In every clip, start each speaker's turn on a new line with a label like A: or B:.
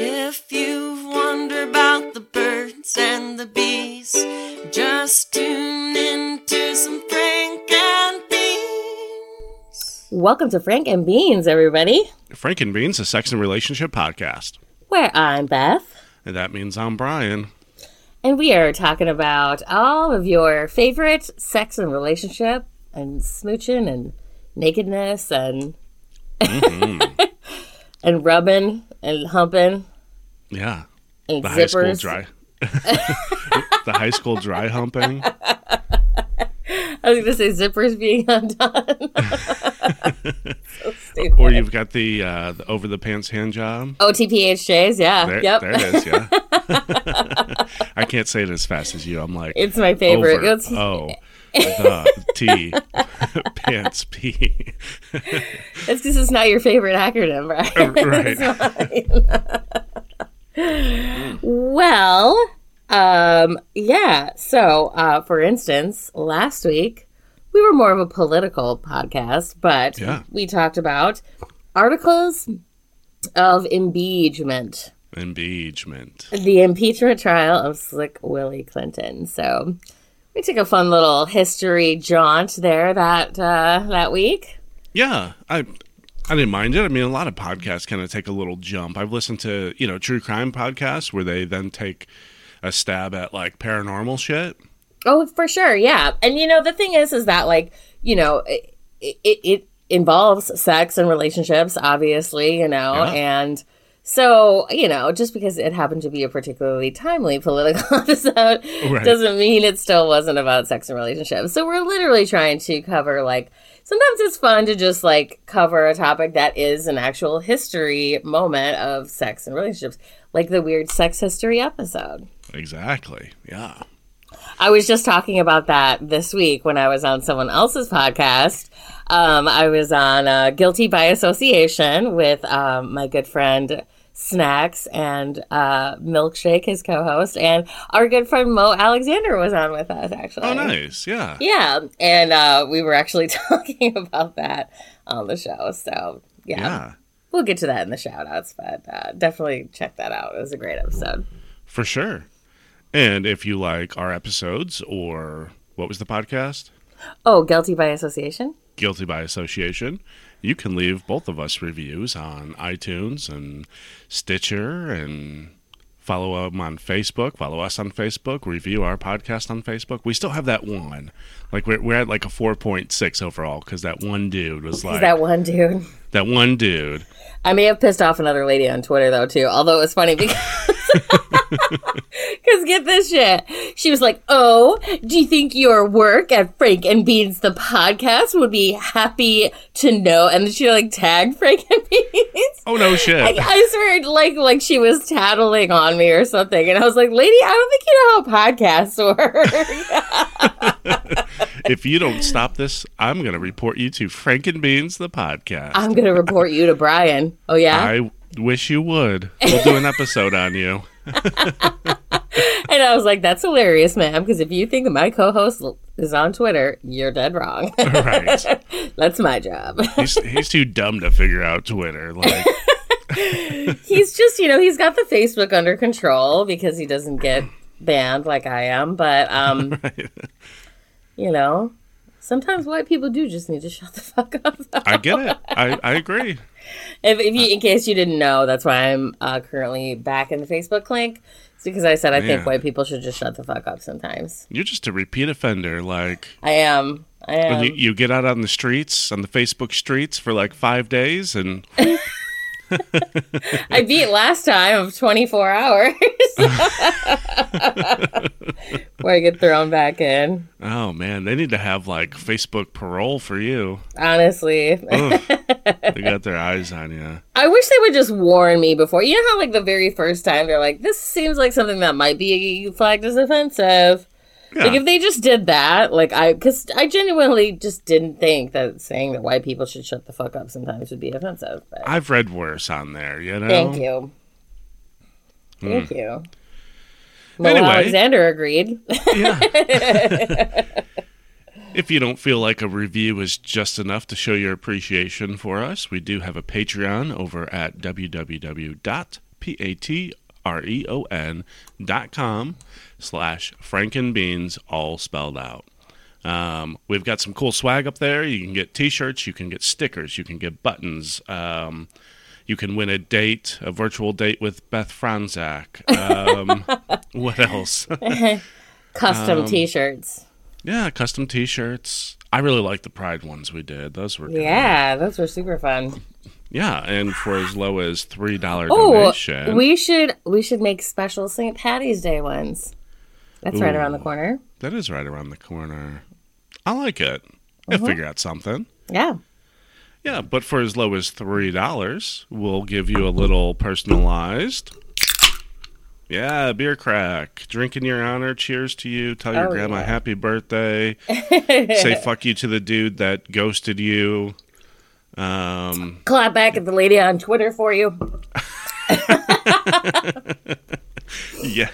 A: If you wonder about the birds and the bees, just tune in to some Frank and Beans.
B: Welcome to Frank and Beans, everybody,
C: Frank and Beans, a sex and relationship podcast.
B: where I'm Beth.
C: And that means I'm Brian.
B: And we are talking about all of your favorite sex and relationship and smooching and nakedness and mm-hmm. and rubbing and humping
C: Yeah.
B: and
C: The high school dry. the high school dry humping.
B: I was going to say zippers being undone. so.
C: Or you've got the, uh, the over the pants hand job.
B: OTPHJs, yeah.
C: There,
B: yep.
C: there it is, yeah. I can't say it as fast as you. I'm like,
B: It's my favorite.
C: over,
B: It's-
C: oh, the, T, pants, P.
B: It's because it's not your favorite acronym, right?
C: right.
B: well, um, yeah. So, uh, for instance, last week we were more of a political podcast, but
C: Yeah.
B: we talked about articles of impeachment,
C: Impeachment.
B: the impeachment trial of Slick Willie Clinton. So, we took a fun little history jaunt there that uh, that week.
C: Yeah, I I didn't mind it. I mean, a lot of podcasts kind of take a little jump. I've listened to you know true crime podcasts where they then take a stab at like paranormal shit.
B: Oh, for sure, yeah. And you know, the thing is, is that like you know, it it, it involves sex and relationships, obviously, you know,
C: Yeah.
B: and so you know, just because it happened to be a particularly timely political episode
C: Right.
B: doesn't mean it still wasn't about sex and relationships. So we're literally trying to cover like. Sometimes it's fun to just like cover a topic that is an actual history moment of sex and relationships, like the weird sex history episode.
C: Exactly. Yeah.
B: I was just talking about that this week when I was on someone else's podcast. Um, I was on uh, Guilty by Association with um, my good friend Snacks and uh, Milkshake, his co host, and our good friend Mo Alexander was on with us, actually.
C: Oh, nice. Yeah.
B: Yeah. And uh, we were actually talking about that on the show. So, yeah.
C: Yeah.
B: We'll get to that in the shout outs, but uh, definitely check that out. It was a great episode.
C: For sure. And if you like our episodes or what was the podcast?
B: Oh, Guilty by Association?
C: Guilty by Association, you can leave both of us reviews on iTunes and Stitcher and follow them on Facebook. Follow us on Facebook. Review our podcast on Facebook. We still have that one. Like we're, we're at like a 4.6 overall because that one dude was like
B: that one dude.
C: That one dude.
B: I may have pissed off another lady on Twitter though too. Although it was funny because because get this shit. She was like, "Oh, do you think your work at Frank and Beans the podcast would be happy to know?" And she like tagged Frank and Beans.
C: Oh no shit!
B: I, I swear, like like she was tattling on me or something, and I was like, "Lady, I don't think you know how podcasts work."
C: if you don't stop this, I'm gonna report you to Frank and Beans the podcast.
B: I'm gonna report you to Brian. Oh yeah,
C: I wish you would. We'll do an episode on you.
B: And I was like, that's hilarious, ma'am, because if you think my co host is on Twitter, you're dead wrong.
C: Right.
B: that's my job.
C: He's he's too dumb to figure out Twitter. Like
B: he's just, you know, he's got the Facebook under control because he doesn't get banned like I am. But, um, you know, sometimes white people do just need to shut the fuck up.
C: I get it. I, I agree.
B: if, if you, in case you didn't know, that's why I'm uh, currently back in the Facebook clink. It's because I said I think white people should just shut the fuck up sometimes.
C: You're just a repeat offender. Like
B: I am. I am.
C: when you, you get out on the streets, on the Facebook streets for like five days, and
B: I beat last time of 24 hours. Where I get thrown back in.
C: oh man, they need to have like Facebook parole for you.
B: Honestly.
C: Ugh. they got their eyes on you.
B: I wish they would just warn me before. You know how, like, the very first time they're like, this seems like something that might be flagged as offensive. Like, if they just did that, like, I, because I genuinely just didn't think that saying that white people should shut the fuck up sometimes would be offensive. But
C: I've read worse on there. You know.
B: thank you. Hmm. Thank you. Mo
C: Anyway.
B: Alexander agreed.
C: Yeah. if you don't feel like a review is just enough to show your appreciation for us, we do have a Patreon over at P A T R E O N dot com slash Frankenbeans, all spelled out. Um, we've got some cool swag up there. You can get t shirts, you can get stickers, you can get buttons. Um, you can win a date, a virtual date with Beth Franzak. Um, what else?
B: Custom
C: Um,
B: T-shirts.
C: yeah, custom t shirts. I really like the Pride ones we did. Those were good.
B: Yeah, those were super fun.
C: Yeah, and for as low as three dollar
B: Oh,
C: donation.
B: we should we should make special St. Patty's Day ones. That's right around the corner.
C: that is right around the corner. I like it. I'll
B: Uh-huh.
C: figure out something.
B: Yeah.
C: Yeah, but for as low as three dollars, we'll give you a little personalized. Yeah, beer crack. Drink in your honor. Cheers to you. Tell your
B: Oh,
C: grandma
B: yeah.
C: happy birthday. Say fuck you to the dude that ghosted you. Um,
B: Clap back at the lady on Twitter for you.
C: yeah,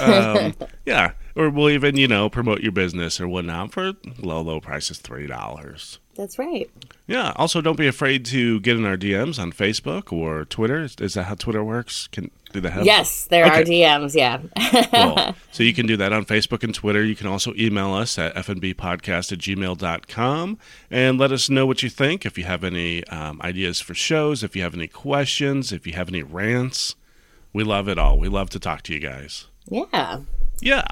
C: um, yeah. Or we'll even you know promote your business or whatnot for low low prices three dollars.
B: That's right.
C: Yeah. Also, don't be afraid to get in our DMs on Facebook or Twitter. Is that how Twitter works? Can do they have?
B: Yes, there are DMs. Yeah.
C: Cool. so you can do that on Facebook and Twitter. You can also email us at fnbpodcast at gmail.com and let us know what you think. If you have any um, ideas for shows, if you have any questions, if you have any rants, we love it all. We love to talk to you guys.
B: yeah.
C: Yeah.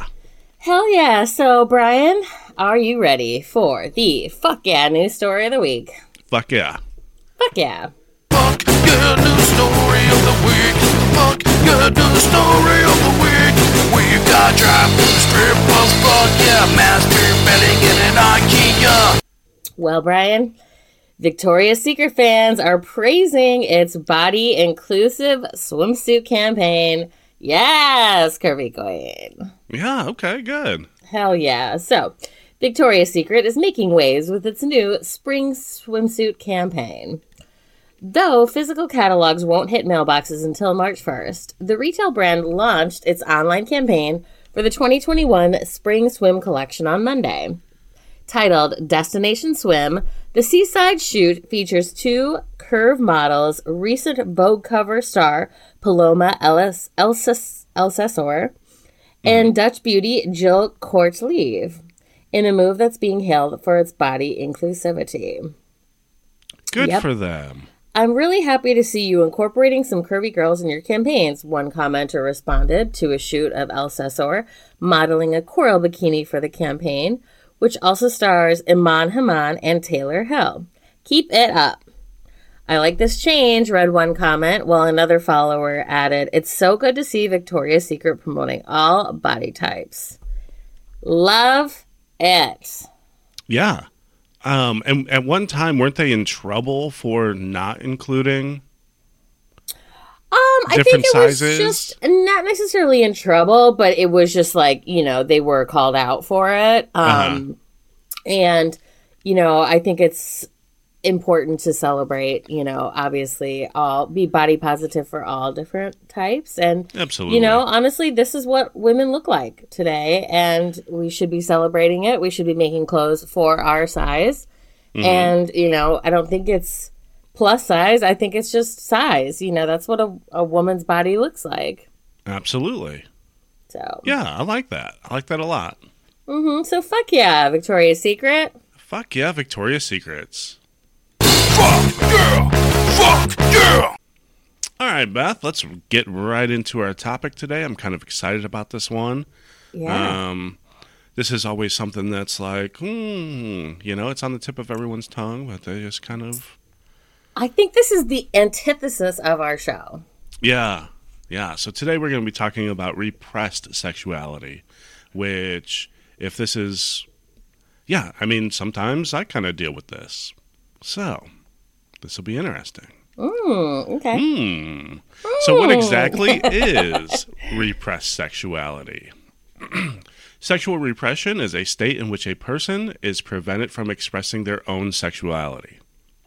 B: Hell yeah. So, Brian, are you ready for the fuck yeah news story of the week?
C: Fuck yeah.
B: Fuck yeah.
D: Fuck yeah, news story of the week. Fuck yeah, news story of the week. We got drive-through strippers. Fuck yeah, masturbating in an IKEA.
B: Well, Brian, Victoria's Secret fans are praising its body inclusive swimsuit campaign. Yes, Curvy Queen.
C: Yeah. Okay. Good.
B: Hell yeah. So, Victoria's Secret is making waves with its new spring swimsuit campaign. Though physical catalogs won't hit mailboxes until March 1st, the retail brand launched its online campaign for the 2021 Spring Swim Collection on Monday. Titled Destination Swim, the seaside shoot features two curve models, recent Vogue cover star Paloma Ellis, Elsesser and mm-hmm. Dutch beauty Jill Kortleve in a move that's being hailed for its body inclusivity.
C: Good
B: Yep.
C: for them.
B: I'm really happy to see you incorporating some curvy girls in your campaigns, one commenter responded to a shoot of Elsesser modeling a coral bikini for the campaign, which also stars Imaan Hammam and Taylor Hill. Keep it up. I like this change, read one comment, while another follower added, It's so good to see Victoria's Secret promoting all body types. Love it.
C: Yeah. Um, and at one time, weren't they in trouble for not including?
B: Um, I think it was just not necessarily in trouble, but it was just like you know they were called out for it. Um,
C: Uh-huh.
B: and you know I think it's important to celebrate. You know, obviously, all be body positive for all different types, and
C: Absolutely.
B: you know, honestly, this is what women look like today, and we should be celebrating it. We should be making clothes for our size,
C: Mm-hmm.
B: and you know, I don't think it's plus size. I think it's just size. You know, that's what a, a woman's body looks like.
C: Absolutely.
B: So,
C: Yeah, I like that. I like that a lot.
B: hmm so fuck yeah, Victoria's Secret.
C: Fuck yeah, Victoria's Secrets. Right, Beth, let's get right into our topic today. I'm kind of excited about this one.
B: Yeah,
C: Um, this is always something that's like, hmm, you know, it's on the tip of everyone's tongue, but they just kind of,
B: I think this is the antithesis of our show.
C: yeah, yeah. So today we're going to be talking about repressed sexuality, which, if this is, yeah, I mean, sometimes I kind of deal with this. So, this will be interesting.
B: Mm, okay.
C: Hmm. So, what exactly is repressed sexuality? Sexual repression is a state in which a person is prevented from expressing their own sexuality.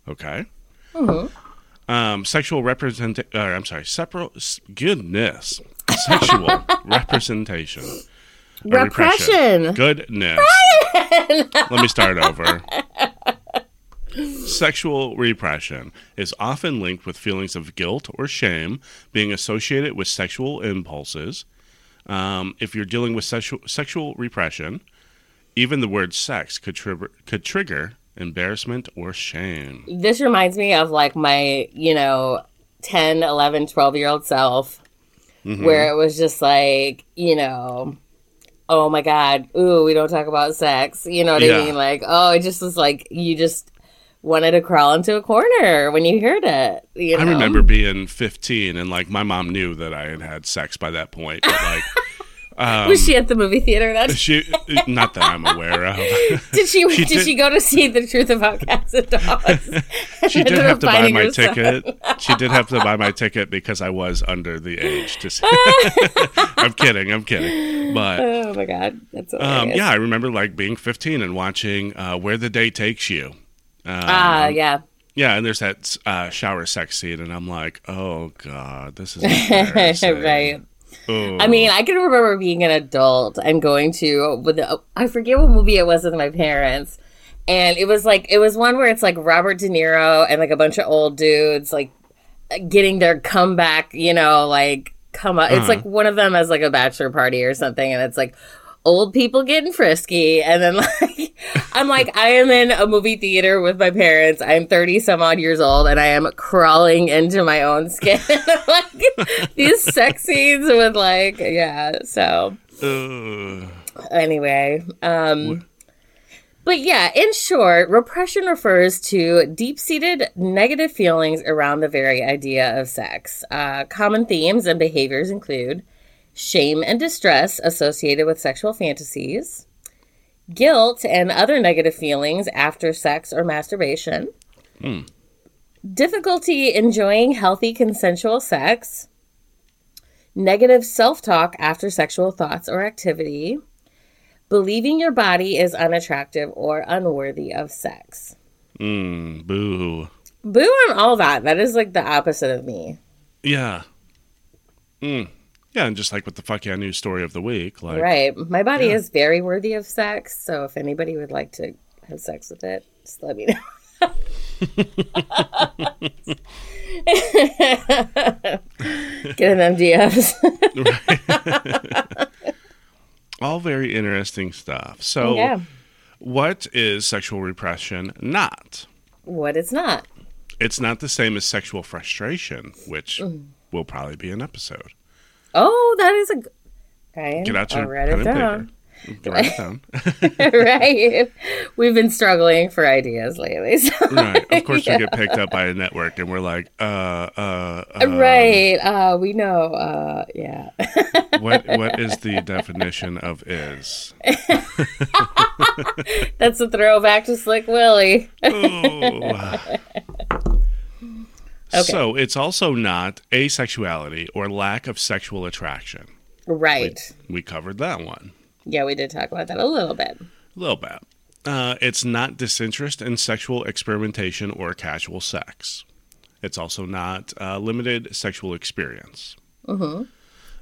C: Okay. Um, sexual represent. Uh, I'm sorry. Separo- s- goodness. Sexual representation.
B: Repression.
C: Goodness. Let me start over. Sexual repression is often linked with feelings of guilt or shame being associated with sexual impulses. Um, if you're dealing with sexual, sexual repression, even the word sex could, trigger could trigger embarrassment or shame.
B: This reminds me of like my, you know, 10, 11, 12 year old self, where it was just like, you know, oh my God, ooh, we don't talk about sex. You know what
C: Yeah.
B: I mean? Like, oh, it just was like, you just wanted to crawl into a corner when you heard it. You know?
C: I remember being 15 and like my mom knew that I had had sex by that point, but like
B: was she at the movie theater then?
C: she, not that I'm aware of.
B: Did she,
C: She
B: did,
C: did-
B: she go to see the truth about cats and dogs?
C: She did have to buy my ticket. She did have to buy my ticket because I was under the age to see. I'm kidding. I'm kidding. But
B: oh my god, that's
C: um, yeah, I remember like being 15 and watching uh, Where the Day Takes You. Um,
B: Ah, yeah.
C: Yeah, and there's that uh, shower sex scene, and I'm like, oh god, this is
B: right.
C: Ugh.
B: I mean, I can remember being an adult and going to with the, I forget what movie it was with my parents, and it was like it was one where it's like Robert De Niro and like a bunch of old dudes like getting their comeback, you know, like come up. It's like one of them has like a bachelor party or something, and it's like old people getting frisky, and then like I'm like I am in a movie theater with my parents. I'm 30 some odd years old, and I am crawling into my own skin. like these sex scenes with like yeah. So
C: Ugh.
B: anyway, um. But yeah, in short, repression refers to deep seated negative feelings around the very idea of sex. Uh, common themes and behaviors include shame and distress associated with sexual fantasies, guilt and other negative feelings after sex or masturbation, difficulty enjoying healthy consensual sex, negative self talk after sexual thoughts or activity believing your body is unattractive or unworthy of sex.
C: Mm, boo.
B: Boo on all that. That is like the opposite of me.
C: Yeah. Mm. Yeah, and just like with the fuck yeah news story of the week, like
B: Right. My body
C: Yeah.
B: is very worthy of sex. So if anybody would like to have sex with it, just let me know. Get in them DMs.
C: all very interesting stuff. So,
B: yeah.
C: what is sexual repression not?
B: What it's not.
C: It's not the same as sexual frustration, which
B: Mm.
C: will probably be an episode.
B: Oh, that is a. Ryan,
C: Get out
B: I'll
C: your
B: write
C: pen
B: it
C: and
B: down.
C: paper. Write it down.
B: right. We've been struggling for ideas lately. So.
C: right. Of course, we get picked up by a network, and we're like, uh, uh, uh
B: right. Uh, we know. Uh, yeah.
C: What what is the definition of is?
B: That's a throwback to Slick Willie.
C: Oh. So it's also not asexuality or lack of sexual attraction.
B: Right.
C: We covered that one
B: Yeah, we did talk about that a little bit.
C: a little bit. Uh, it's not disinterest in sexual experimentation or casual sex. It's also not uh, limited sexual experience.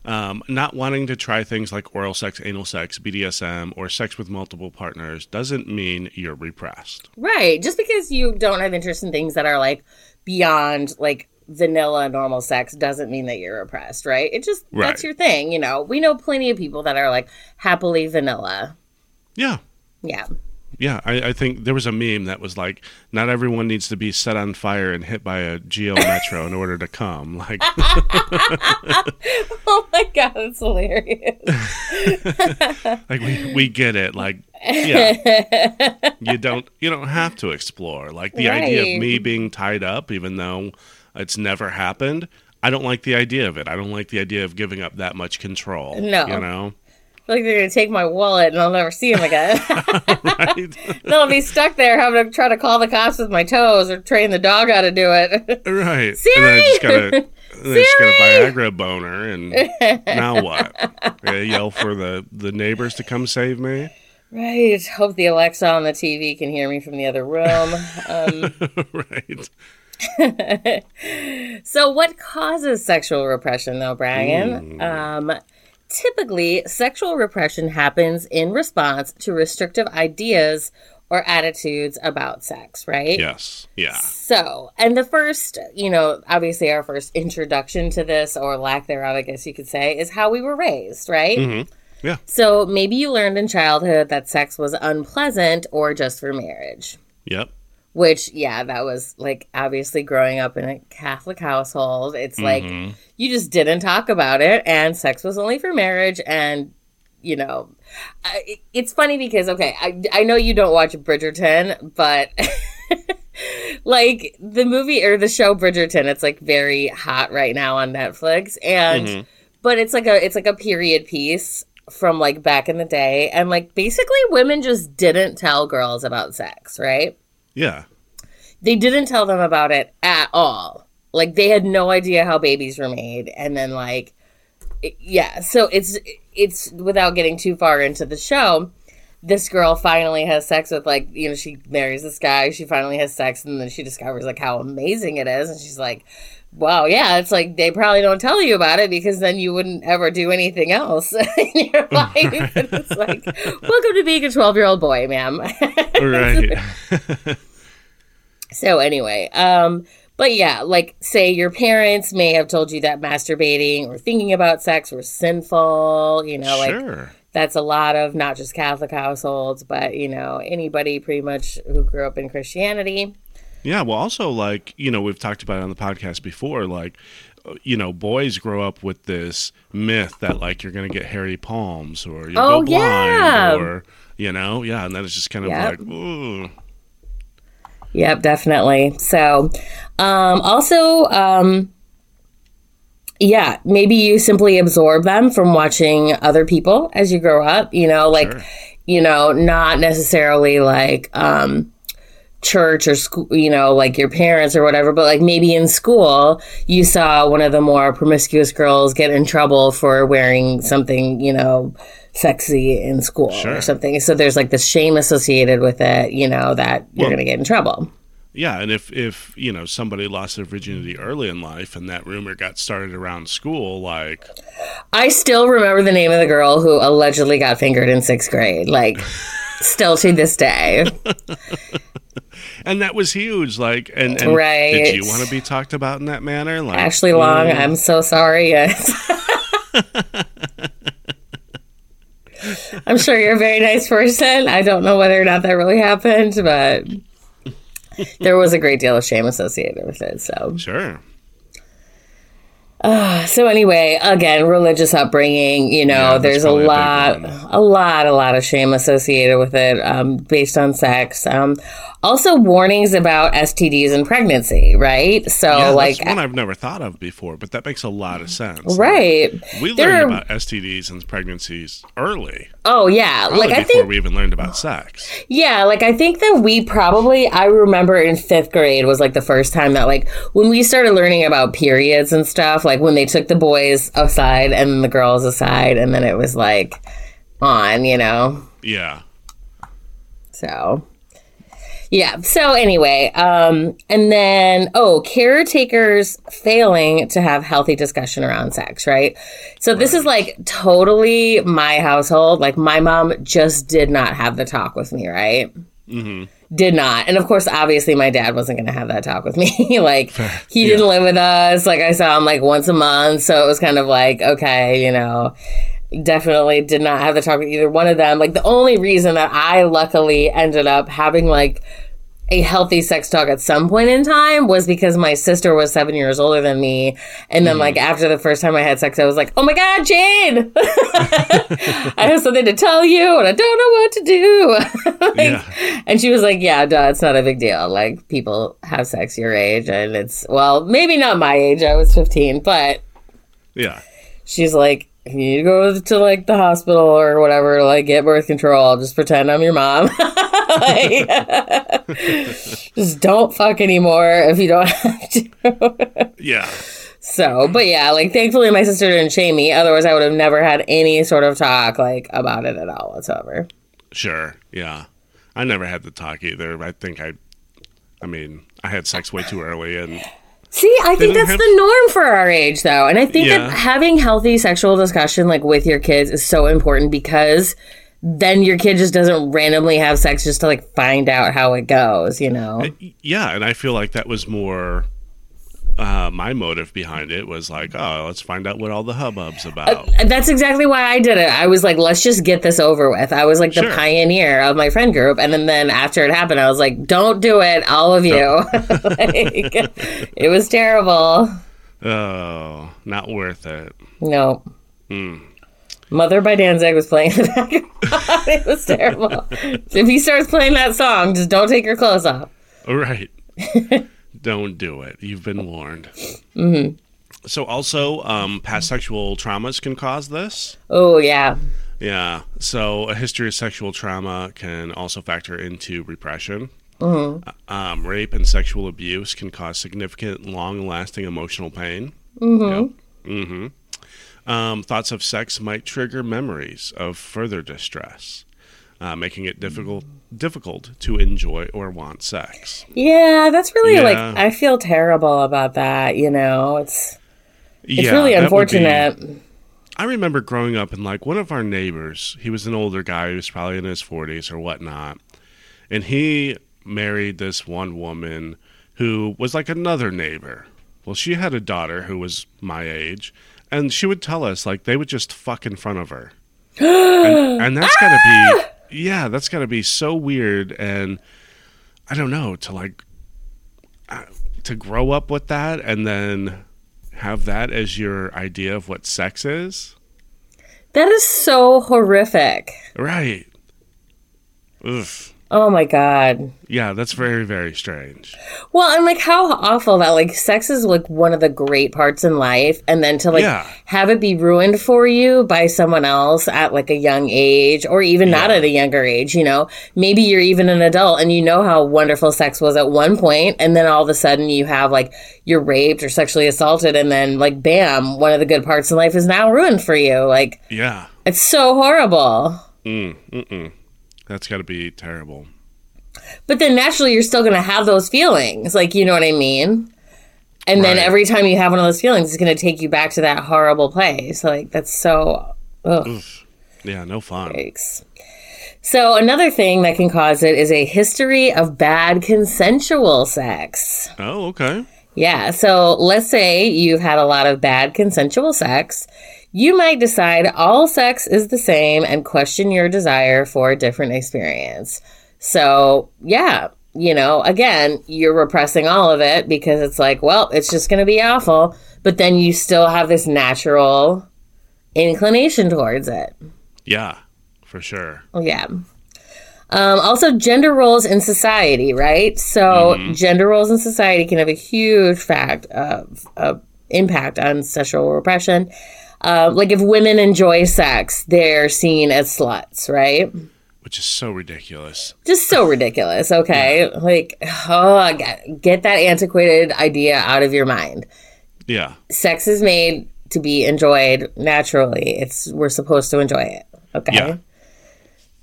C: Um, not wanting to try things like oral sex, anal sex, BDSM, or sex with multiple partners doesn't mean you're repressed.
B: Right. Just because you don't have interest in things that are like beyond like vanilla normal sex doesn't mean that you're oppressed, right? It just
C: Right.
B: that's your thing, you know. We know plenty of people that are like happily vanilla.
C: Yeah,
B: Yeah.
C: Yeah, I, I think there was a meme that was like, not everyone needs to be set on fire and hit by a Geo Metro in order to come. Like,
B: Oh my god, that's hilarious.
C: like we, we get it. Like, yeah, you don't you don't have to explore. Like the idea of me being tied up, even though it's never happened. I don't like the idea of it. I don't like the idea of giving up that much control.
B: No.
C: you know,
B: like they're gonna take my wallet and I'll never see them again.
C: right?
B: then I'll be stuck there having to try to call the cops with my toes or train the dog how to do it.
C: Right.
B: Siri!
C: And then I just got a, and then I just got a! Viagra boner, and now what? I yell for the, the neighbors to come save me?
B: right. Hope the Alexa on the TV can hear me from the other room. Um,
C: right.
B: So, what causes sexual repression, though, Brian? Um, typically, sexual repression happens in response to restrictive ideas or attitudes about sex, right?
C: Yes. Yeah.
B: So, and the first, you know, obviously our first introduction to this or lack thereof, I guess you could say, is how we were raised, right?
C: Mm-hmm. Yeah.
B: So maybe you learned in childhood that sex was unpleasant or just for marriage.
C: Yep.
B: Which, yeah, that was like obviously growing up in a Catholic household. It's like mm-hmm. you just didn't talk about it, and sex was only for marriage. And, you know, I, it's funny because, okay, I, I know you don't watch Bridgerton, but like the movie or the show Bridgerton, it's like very hot right now on Netflix. And, mm-hmm. but it's like a, it's like a period piece from like back in the day. And like basically women just didn't tell girls about sex, right?
C: Yeah.
B: they didn't tell them about it at all. Like they had no idea how babies were made, and then like, it- yeah. So it's it's without getting too far into the show. This girl finally has sex with like you know she marries this guy. She finally has sex, and then she discovers like how amazing it is, and she's like, "Wow, yeah." It's like they probably don't tell you about it because then you wouldn't ever do anything else in your life. And it's like, welcome to being a twelve year old boy, ma'am.
C: Right.
B: So anyway, um, but yeah, like say your parents may have told you that masturbating or thinking about sex were sinful, you know, like that's a lot of not just Catholic households, but you know, anybody pretty much who grew up in Christianity.
C: Yeah, well, also like you know we've talked about it on the podcast before, like uh, you know boys grow up with this myth that like you're gonna get hairy palms or you'll
B: Oh,
C: go blind
B: yeah.
C: or you know yeah, and then it's just kind of
B: Yep.
C: like ooh
B: Yep, definitely. So, um, also, um, yeah, maybe you simply absorb them from watching other people as you grow up, you know, like,
C: Sure.
B: you know, not necessarily like, um, church or school, you know, like your parents or whatever, but like maybe in school, you saw one of the more promiscuous girls get in trouble for wearing something, you know, sexy in school
C: Sure.
B: or something. So there's like this shame associated with it, you know, that you're
C: Well-
B: going to get in trouble.
C: yeah, and if if you know somebody lost their virginity early in life and that rumor got started around school, like
B: I still remember the name of the girl who allegedly got fingered in sixth grade. Like, still to this day.
C: and that was huge, like and, and
B: Right.
C: did you want to be talked about in that manner, like
B: Ashley Long, I'm so sorry. Yes. I'm sure you're a very nice person. I don't know whether or not that really happened, but there was a great deal of shame associated with it. So,
C: Sure.
B: so anyway, again, religious upbringing. You know,
C: Yeah,
B: there's a lot, a lot, a lot of shame associated with it, um, based on sex. Um, also, warnings about STDs and pregnancy. Right. So,
C: Yeah,
B: like,
C: that's one I've never thought of before, but that makes a lot of sense.
B: right.
C: We
B: There
C: learned
B: are-
C: about STDs and pregnancies early,
B: Oh yeah, like I
C: before
B: think
C: we even learned about sex.
B: yeah, like I think that we probably I remember in 5th grade was like the first time that like when we started learning about periods and stuff, like when they took the boys aside and the girls aside and then it was like on, you know.
C: Yeah.
B: So yeah. So anyway, um and then oh, caretakers failing to have healthy discussion around sex, right? So this is like totally my household. Like my mom just did not have the talk with me, right? Did not. And of course, obviously my dad wasn't going to have that talk with me. like he didn't live with us. Like I saw him like once a month, so it was kind of like, okay, you know, definitely did not have the talk with either one of them. Like the only reason that I luckily ended up having like a healthy sex talk at some point in time was because my sister was seven years older than me. And then, like, mm. after the first time I had sex, I was like, oh my God, Jane, I have something to tell you and I don't know what to do. Like,
C: Yeah.
B: And she was like, yeah, duh, it's not a big deal. Like, people have sex your age. And it's, well, maybe not my age. I was 15, but
C: Yeah.
B: she's like, if you need to go to like the hospital or whatever like get birth control, I'll just pretend I'm your mom. Like, just don't fuck anymore if you don't have to.
C: Yeah.
B: so, but yeah, like thankfully my sister didn't shame me. Otherwise, I would have never had any sort of talk like about it at all whatsoever.
C: Sure. Yeah. I never had the talk either. I think I, I mean, I had sex way too early, and
B: See, I think that's
C: have-
B: the norm for our age, though. And I think
C: Yeah.
B: that having healthy sexual discussion, like with your kids, is so important because then your kid just doesn't randomly have sex just to like find out how it goes, you know?
C: Yeah, and I feel like that was more uh, my motive behind it was like, oh, let's find out what all the hubbub's about.
B: And that's exactly why I did it. I was like, let's just get this over with. I was like the
C: Sure.
B: pioneer of my friend group. And then, then after it happened, I was like, don't do it, all of you. like, it was terrible.
C: oh, not worth it.
B: No.
C: Hmm.
B: Mother by Danzig was playing in the background. it was terrible. if he starts playing that song, just don't take your clothes off.
C: All right. Don't do it. You've been warned. Mm-hmm. So, also, um, past sexual traumas can cause this.
B: Oh, yeah.
C: Yeah. So, a history of sexual trauma can also factor into repression. Um, rape and sexual abuse can cause significant, long lasting emotional pain. Mm-hmm. hmm Um, thoughts of sex might trigger memories of further distress, uh, making it difficult difficult to enjoy or want sex.
B: Yeah, that's really
C: Yeah.
B: like, I feel terrible about that, you know? It's. It's
C: Yeah,
B: really
C: be-
B: unfortunate.
C: I remember growing up and like one of our neighbors, he was an older guy, he was probably in his 40s or whatnot. And he married this one woman who was like another neighbor. Well, she had a daughter who was my age, and she would tell us like they would just fuck in front of her. and, and that's gotta be, yeah, that's gotta be so weird. And I don't know, to like, uh, to grow up with that and then have that as your idea of what sex is.
B: That is so horrific.
C: Right. Ugh.
B: Oh my god.
C: Yeah, that's very, very strange.
B: Well, and like how awful that like sex is like one of the great parts in life, and then to like
C: Yeah.
B: have it be ruined for you by someone else at like a young age, or even not at a younger age. You know, maybe you're even an adult and you know how wonderful sex was at one point, and then all of a sudden you have like you're raped or sexually assaulted, and then like bam, one of the good parts in life is now ruined for you. Like
C: Yeah.
B: it's so horrible.
C: Mm. That's got to be terrible.
B: But then naturally, you're still going to have those feelings. Like, you know what I mean? And then every time you have one of those feelings, it's going to take you back to that horrible place. Like, that's so.
C: Yeah, no fun.
B: yikes. So, another thing that can cause it is a history of bad consensual sex.
C: Oh, okay.
B: Yeah. So, let's say you've had a lot of bad consensual sex. You might decide all sex is the same and question your desire for a different experience. So, yeah, you know, again, you're repressing all of it because it's like, well, it's just going to be awful. But then you still have this natural inclination towards it.
C: Yeah, for sure.
B: Yeah. Um, also, gender roles in society, right? So, gender roles in society can have a huge fact of, of impact on sexual repression. Uh, like if women enjoy sex, they're seen as sluts, right?
C: Which is so ridiculous.
B: Just so ridiculous. Okay, like oh, get, get that antiquated idea out of your mind.
C: Yeah.
B: Sex is made to be enjoyed naturally. It's we're supposed to enjoy it. Okay.
C: Yeah.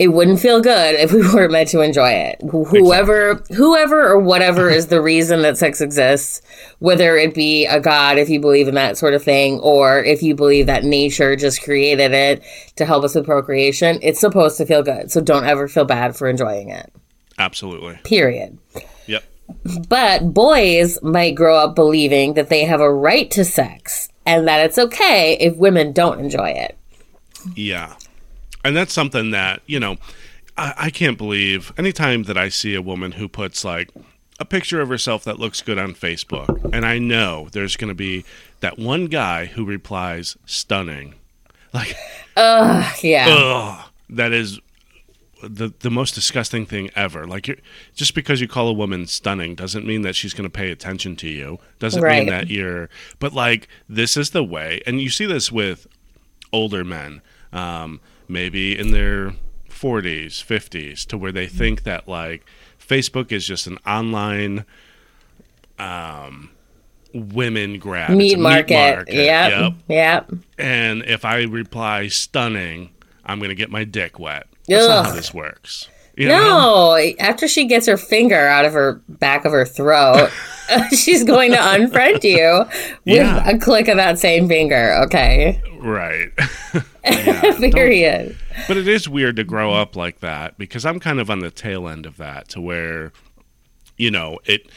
B: It wouldn't feel good if we weren't meant to enjoy it. Wh- Whoever, whoever, or whatever is the reason that sex exists, whether it be a god, if you believe in that sort of thing, or if you believe that nature just created it to help us with procreation, it's supposed to feel good. So don't ever feel bad for enjoying it.
C: Absolutely.
B: Period.
C: Yep.
B: But boys might grow up believing that they have a right to sex and that it's okay if women don't enjoy it.
C: Yeah. And that's something that, you know, I, I can't believe anytime that I see a woman who puts like a picture of herself that looks good on Facebook, and I know there's going to be that one guy who replies, stunning. Like, ugh
B: Yeah.
C: ugh, that is the the most disgusting thing ever. Like, you're, just because you call a woman stunning doesn't mean that she's going to pay attention to you. Doesn't
B: Right.
C: mean that you're. But like, this is the way, and you see this with older men, um, maybe in their 40s, 50s, to where they think that like Facebook is just an online. Um, women grab It's
B: meat market. Yep.
C: Yep.
B: Yep.
C: And if I reply stunning, I'm going to get my dick wet. That's not how this works. You know?
B: No, after she gets her finger out of her back of her throat, she's going to unfriend you with
C: Yeah.
B: a click of that same finger. Okay.
C: Right. Yeah.
B: Period.
C: But it is weird to grow up like that because I'm kind of on the tail end of that to where, you know, it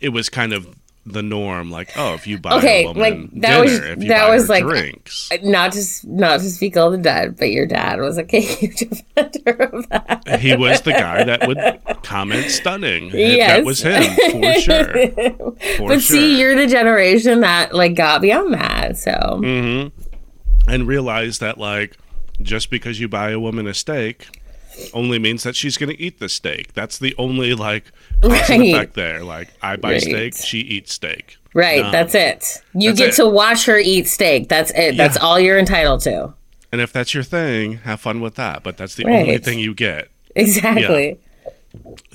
C: it was kind of the norm. Like, oh, if you buy
B: Okay,
C: a woman
B: like, that
C: dinner,
B: was-
C: if you
B: that was, like,
C: drinks,
B: not to s- not to speak all the dead, but your dad was like a huge defender of that.
C: he was the guy that would comment stunning.
B: Yes.
C: That was him for sure. For
B: but
C: sure.
B: see, you're the generation that like got beyond that. So
C: Mm. And realize that like just because you buy a woman a steak only means that she's going to eat the steak. That's the only like cause
B: Right.
C: effect there. Like I buy
B: Right.
C: steak, she eats steak.
B: right,
C: No.
B: that's it. You
C: That's
B: get
C: it.
B: to watch her eat steak. That's it. That's
C: Yeah.
B: all you're entitled to.
C: And if that's your thing, have fun with that. But that's the only thing you get.
B: Exactly.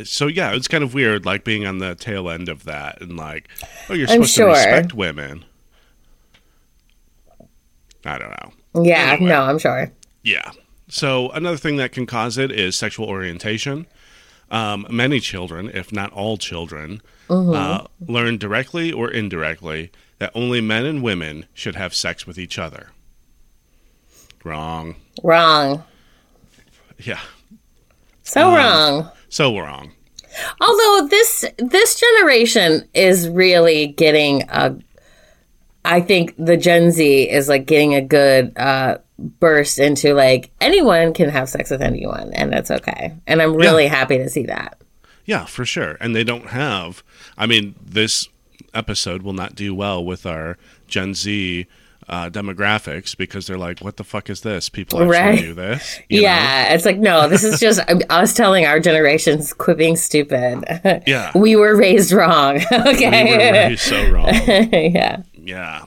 C: So yeah, it's kind of weird, like being on the tail end of that, and like, oh, you're supposed
B: sure.
C: to respect women. I don't know.
B: Yeah.
C: Anyway.
B: No, I'm sure.
C: Yeah. So another thing that can cause it is sexual orientation. Um, many children, if not all children, uh, learn directly or indirectly that only men and women should have sex with each other. Wrong.
B: Wrong.
C: Yeah.
B: So wrong.
C: So wrong.
B: Although this this generation is really getting a I think the Gen Z is like getting a good uh burst into like anyone can have sex with anyone and that's okay. And I'm really happy to see that.
C: Yeah, for sure. And they don't have. I mean, this episode will not do well with our Gen Z uh, demographics because they're like, "What the fuck is this? People actually
B: Right.
C: do this?" you know?
B: yeah, it's like no, this is just us telling our generation's quit being stupid.
C: Yeah.
B: we were raised wrong.
C: We were
B: okay.
C: raised so wrong.
B: yeah.
C: Yeah.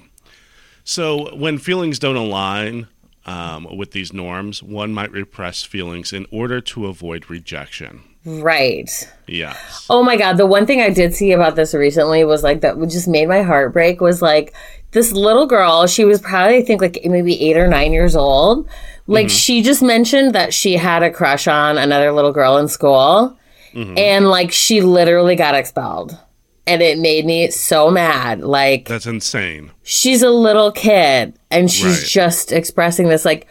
C: So when feelings don't align um, with these norms, one might repress feelings in order to avoid rejection.
B: Right.
C: Yeah.
B: Oh my god, the one thing I did see about this recently was like that just made my heart break was like this little girl, she was probably I think like maybe 8 or 9 years old. Like she just mentioned that she had a crush on another little girl in school and like she literally got expelled. And it made me so mad. Like
C: That's insane.
B: she's a little kid and she's
C: Right.
B: just expressing this like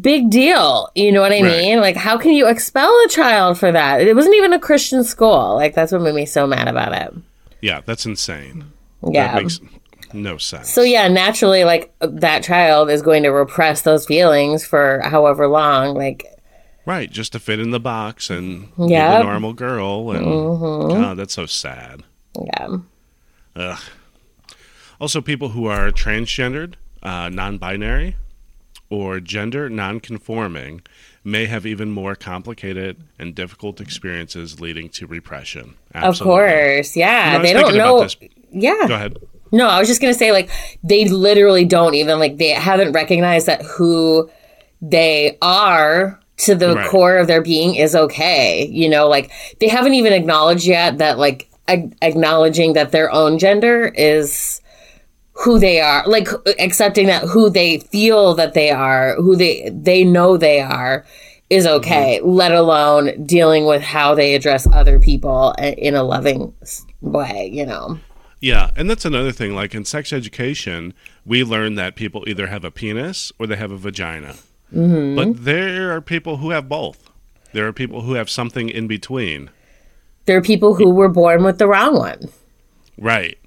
B: big deal you know what i
C: Right.
B: mean like how can you expel a child for that it wasn't even a christian school like that's what made me so mad about it
C: Yeah, that's insane.
B: yeah
C: That makes no sense.
B: so yeah naturally like that child is going to repress those feelings for however long like
C: Right, just to fit in the box and be
B: Yep.
C: the normal girl. And mm-hmm. God, that's so sad.
B: Yeah
C: Ugh. Also, people who are transgendered, uh, non binary, or gender non conforming may have even more complicated and difficult experiences leading to repression.
B: of course yeah
C: You know,
B: they don't know yeah
C: Go ahead.
B: No, I was just gonna say like they literally don't even like they haven't recognized that who they are to the
C: Right.
B: core of their being is okay. You know, like they haven't even acknowledged yet that like acknowledging that their own gender is who they are like accepting that who they feel that they are who they they know they are is okay let alone dealing with how they address other people in a loving way you know
C: Yeah, and that's another thing. Like in sex education, we learn that people either have a penis or they have a vagina.
B: Mm-hmm.
C: But there are people who have both. There are people who have something in between.
B: There are people who were born with the wrong one.
C: Right.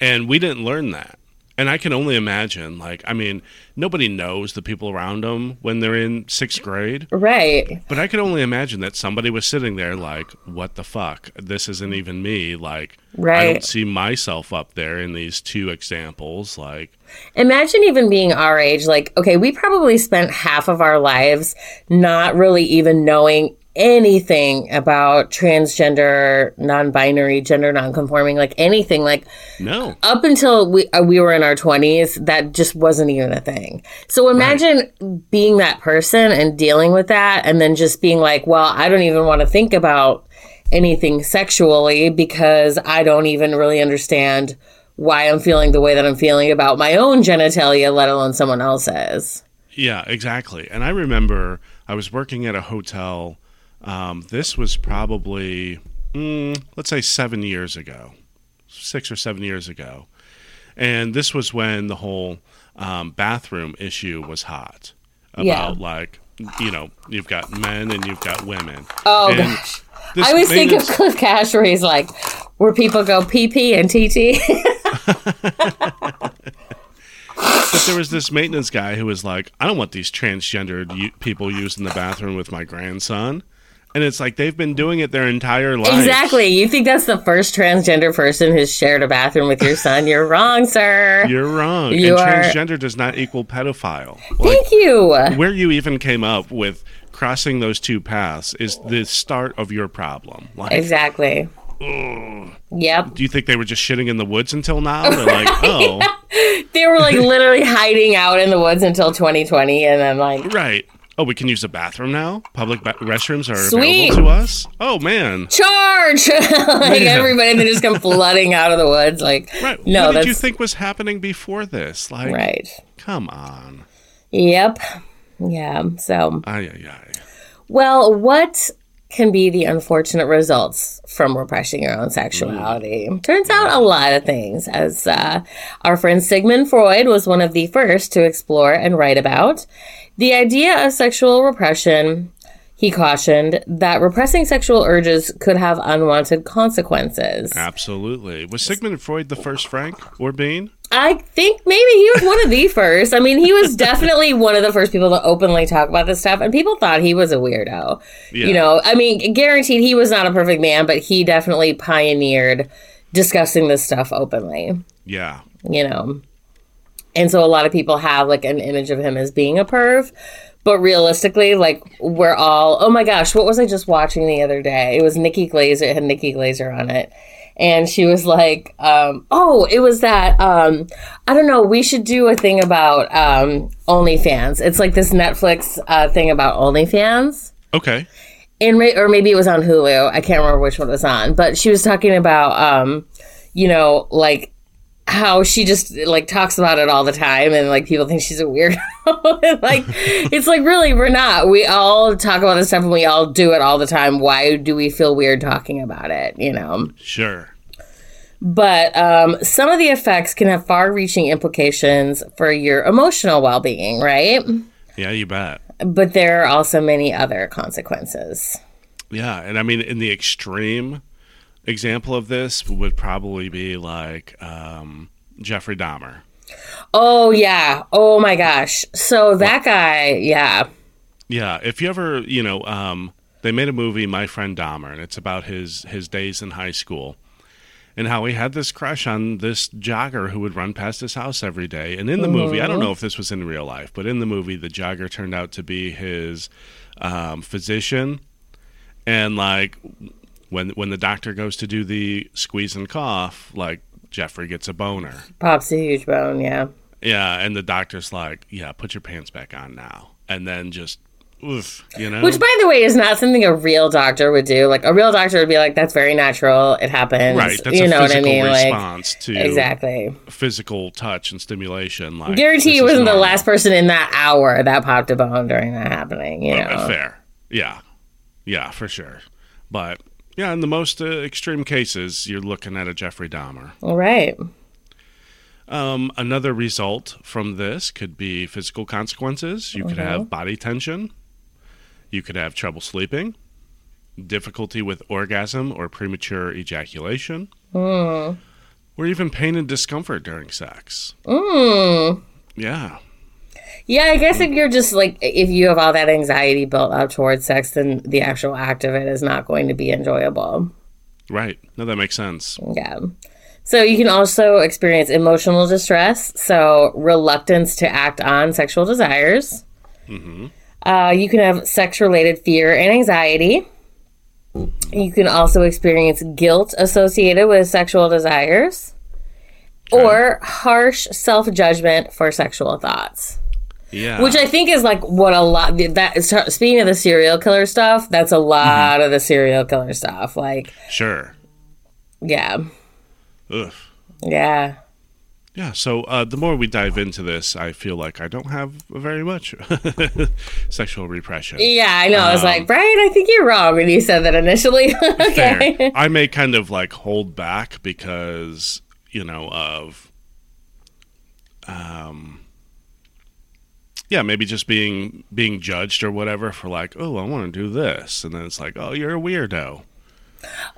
C: And we didn't learn that. And I can only imagine, like, I mean, nobody knows the people around them when they're in sixth grade.
B: Right.
C: But I can only imagine that somebody was sitting there like, what the fuck? This isn't even me. Like, I don't see myself up there in these two examples. Like,
B: Imagine even being our age. Like, okay, we probably spent half of our lives not really even knowing anything about transgender, non binary, gender non conforming, like anything. Like,
C: no.
B: up until we uh, we were in our 20s that just wasn't even a thing so imagine being that person and dealing with that and then just being like well i don't even want to think about anything sexually because i don't even really understand why i'm feeling the way that i'm feeling about my own genitalia let alone someone else's
C: Yeah, exactly. And I remember I was working at a hotel. Um, this was probably, mm, let's say, seven years ago, six or seven years ago. And this was when the whole um, bathroom issue was hot. About
B: Yeah.
C: like you know, you've got men and you've got women.
B: Oh
C: And
B: gosh.
C: this
B: I always think of Cliff Cash where he's like, where people go PP and TT.
C: But there was this maintenance guy who was like, I don't want these transgendered u- people using the bathroom with my grandson. And it's like they've been doing it their entire life.
B: exactly. You think that's the first transgender person who's shared a bathroom with your son? You're wrong, sir.
C: You're wrong.
B: You
C: and
B: are-
C: transgender does not equal pedophile. Like,
B: Thank you.
C: where you even came up with crossing those two paths is the start of your problem. Like,
B: Exactly. Yep.
C: do you think they were just shitting in the woods until now? They're like, oh,
B: They were like literally hiding out in the woods until 2020, and then like,
C: right. Oh, we can use the bathroom now. Public ba- restrooms are
B: Sweet.
C: available to us. Oh man,
B: charge! like
C: Yeah.
B: everybody, and they just come flooding out of the woods. Like,
C: right.
B: no,
C: what did you think was happening before this? Like,
B: right.
C: come on.
B: Yep. Yeah. So,
C: Ay ay ay.
B: well, what can be the unfortunate results from repressing your own sexuality? Turns out a lot of things, as uh, our friend Sigmund Freud was one of the first to explore and write about. The idea of sexual repression, he cautioned that repressing sexual urges could have unwanted consequences.
C: Absolutely. Was Sigmund Freud the first Frank or Bean?
B: I think maybe he was one of the first. I mean, he was definitely one of the first people to openly talk about this stuff, and people thought he was a weirdo.
C: Yeah.
B: You know, I mean, guaranteed he was not a perfect man, but he definitely pioneered discussing this stuff openly,
C: Yeah.
B: you know. And so a lot of people have like an image of him as being a perv. But realistically, like we're all oh my gosh, what was I just watching the other day? It was Nikki Glazer, it had Nikki Glazer on it. And she was like, um, oh, it was that um, I don't know, we should do a thing about um OnlyFans. It's like this Netflix uh, thing about OnlyFans
C: Okay.
B: and ma- or maybe it was on Hulu. I can't remember which one it was on, but she was talking about, um, you know, like how she just like talks about it all the time, and like people think she's a weirdo. and, like it's like really we're not. We all talk about this stuff and we all do it all the time. Why do we feel weird talking about it? You know.
C: Sure.
B: But um, some of the effects can have far-reaching implications for your emotional well-being, right?
C: Yeah, you bet.
B: But there are also many other consequences.
C: Yeah, and I mean, in the extreme example of this would probably be like um, Jeffrey Dahmer.
B: Oh yeah. Oh my gosh. So that guy, yeah.
C: Yeah, if you ever, you know, um, they made a movie, My Friend Dahmer, and it's about his his days in high school, and how he had this crush on this jogger who would run past his house every day. And in the movie, I don't know if this was in real life, but in the movie, the jogger turned out to be his um, physician, and like when when the doctor goes to do the squeeze and cough, like Jeffrey gets a boner.
B: Pops a huge bone, yeah.
C: Yeah, and the doctor's like, "Yeah, put your pants back on now," and then just, oof, you know.
B: Which by the way is not something a real doctor would do. Like a real doctor would be like, That's very natural. It happens.
C: Right, that's
B: you
C: a
B: know what I
C: physical
B: mean? Like
C: response to
B: Exactly.
C: physical touch and stimulation. Like
B: Guarantee
C: is
B: wasn't the last person in that hour that popped a bone during that happening, you know.
C: Fair, yeah, yeah, for sure. But yeah, in the most uh, extreme cases, you're looking at a Jeffrey Dahmer.
B: All right.
C: Um, another result from this could be physical consequences. You could
B: Mm-hmm.
C: have body tension. You could have trouble sleeping, difficulty with orgasm or premature ejaculation,
B: Hmm.
C: or even pain and discomfort during sex.
B: Mm.
C: Yeah.
B: Yeah, I guess if you're just like if you have all that anxiety built up towards sex, then the actual act of it is not going to be enjoyable.
C: Right. No, that makes sense.
B: Yeah. So you can also experience emotional distress, so reluctance to act on sexual desires. Uh, you can have sex-related fear and anxiety. You can also experience guilt associated with sexual desires, or harsh self-judgment for sexual thoughts.
C: Yeah.
B: Which I think is like what a lot that speaking of the serial killer stuff, that's a lot of the serial killer stuff. Like,
C: sure.
B: yeah,
C: Ugh.
B: yeah.
C: Yeah, so uh, the more we dive into this, I feel like I don't have very much sexual repression.
B: Yeah, I know. I was
C: Um,
B: like, Brian, I think you're wrong when you said that initially. okay.
C: Fair. I may kind of like hold back because, you know, of um yeah, maybe just being being judged or whatever for like, oh, I want to do this, and then it's like, oh, you're a weirdo.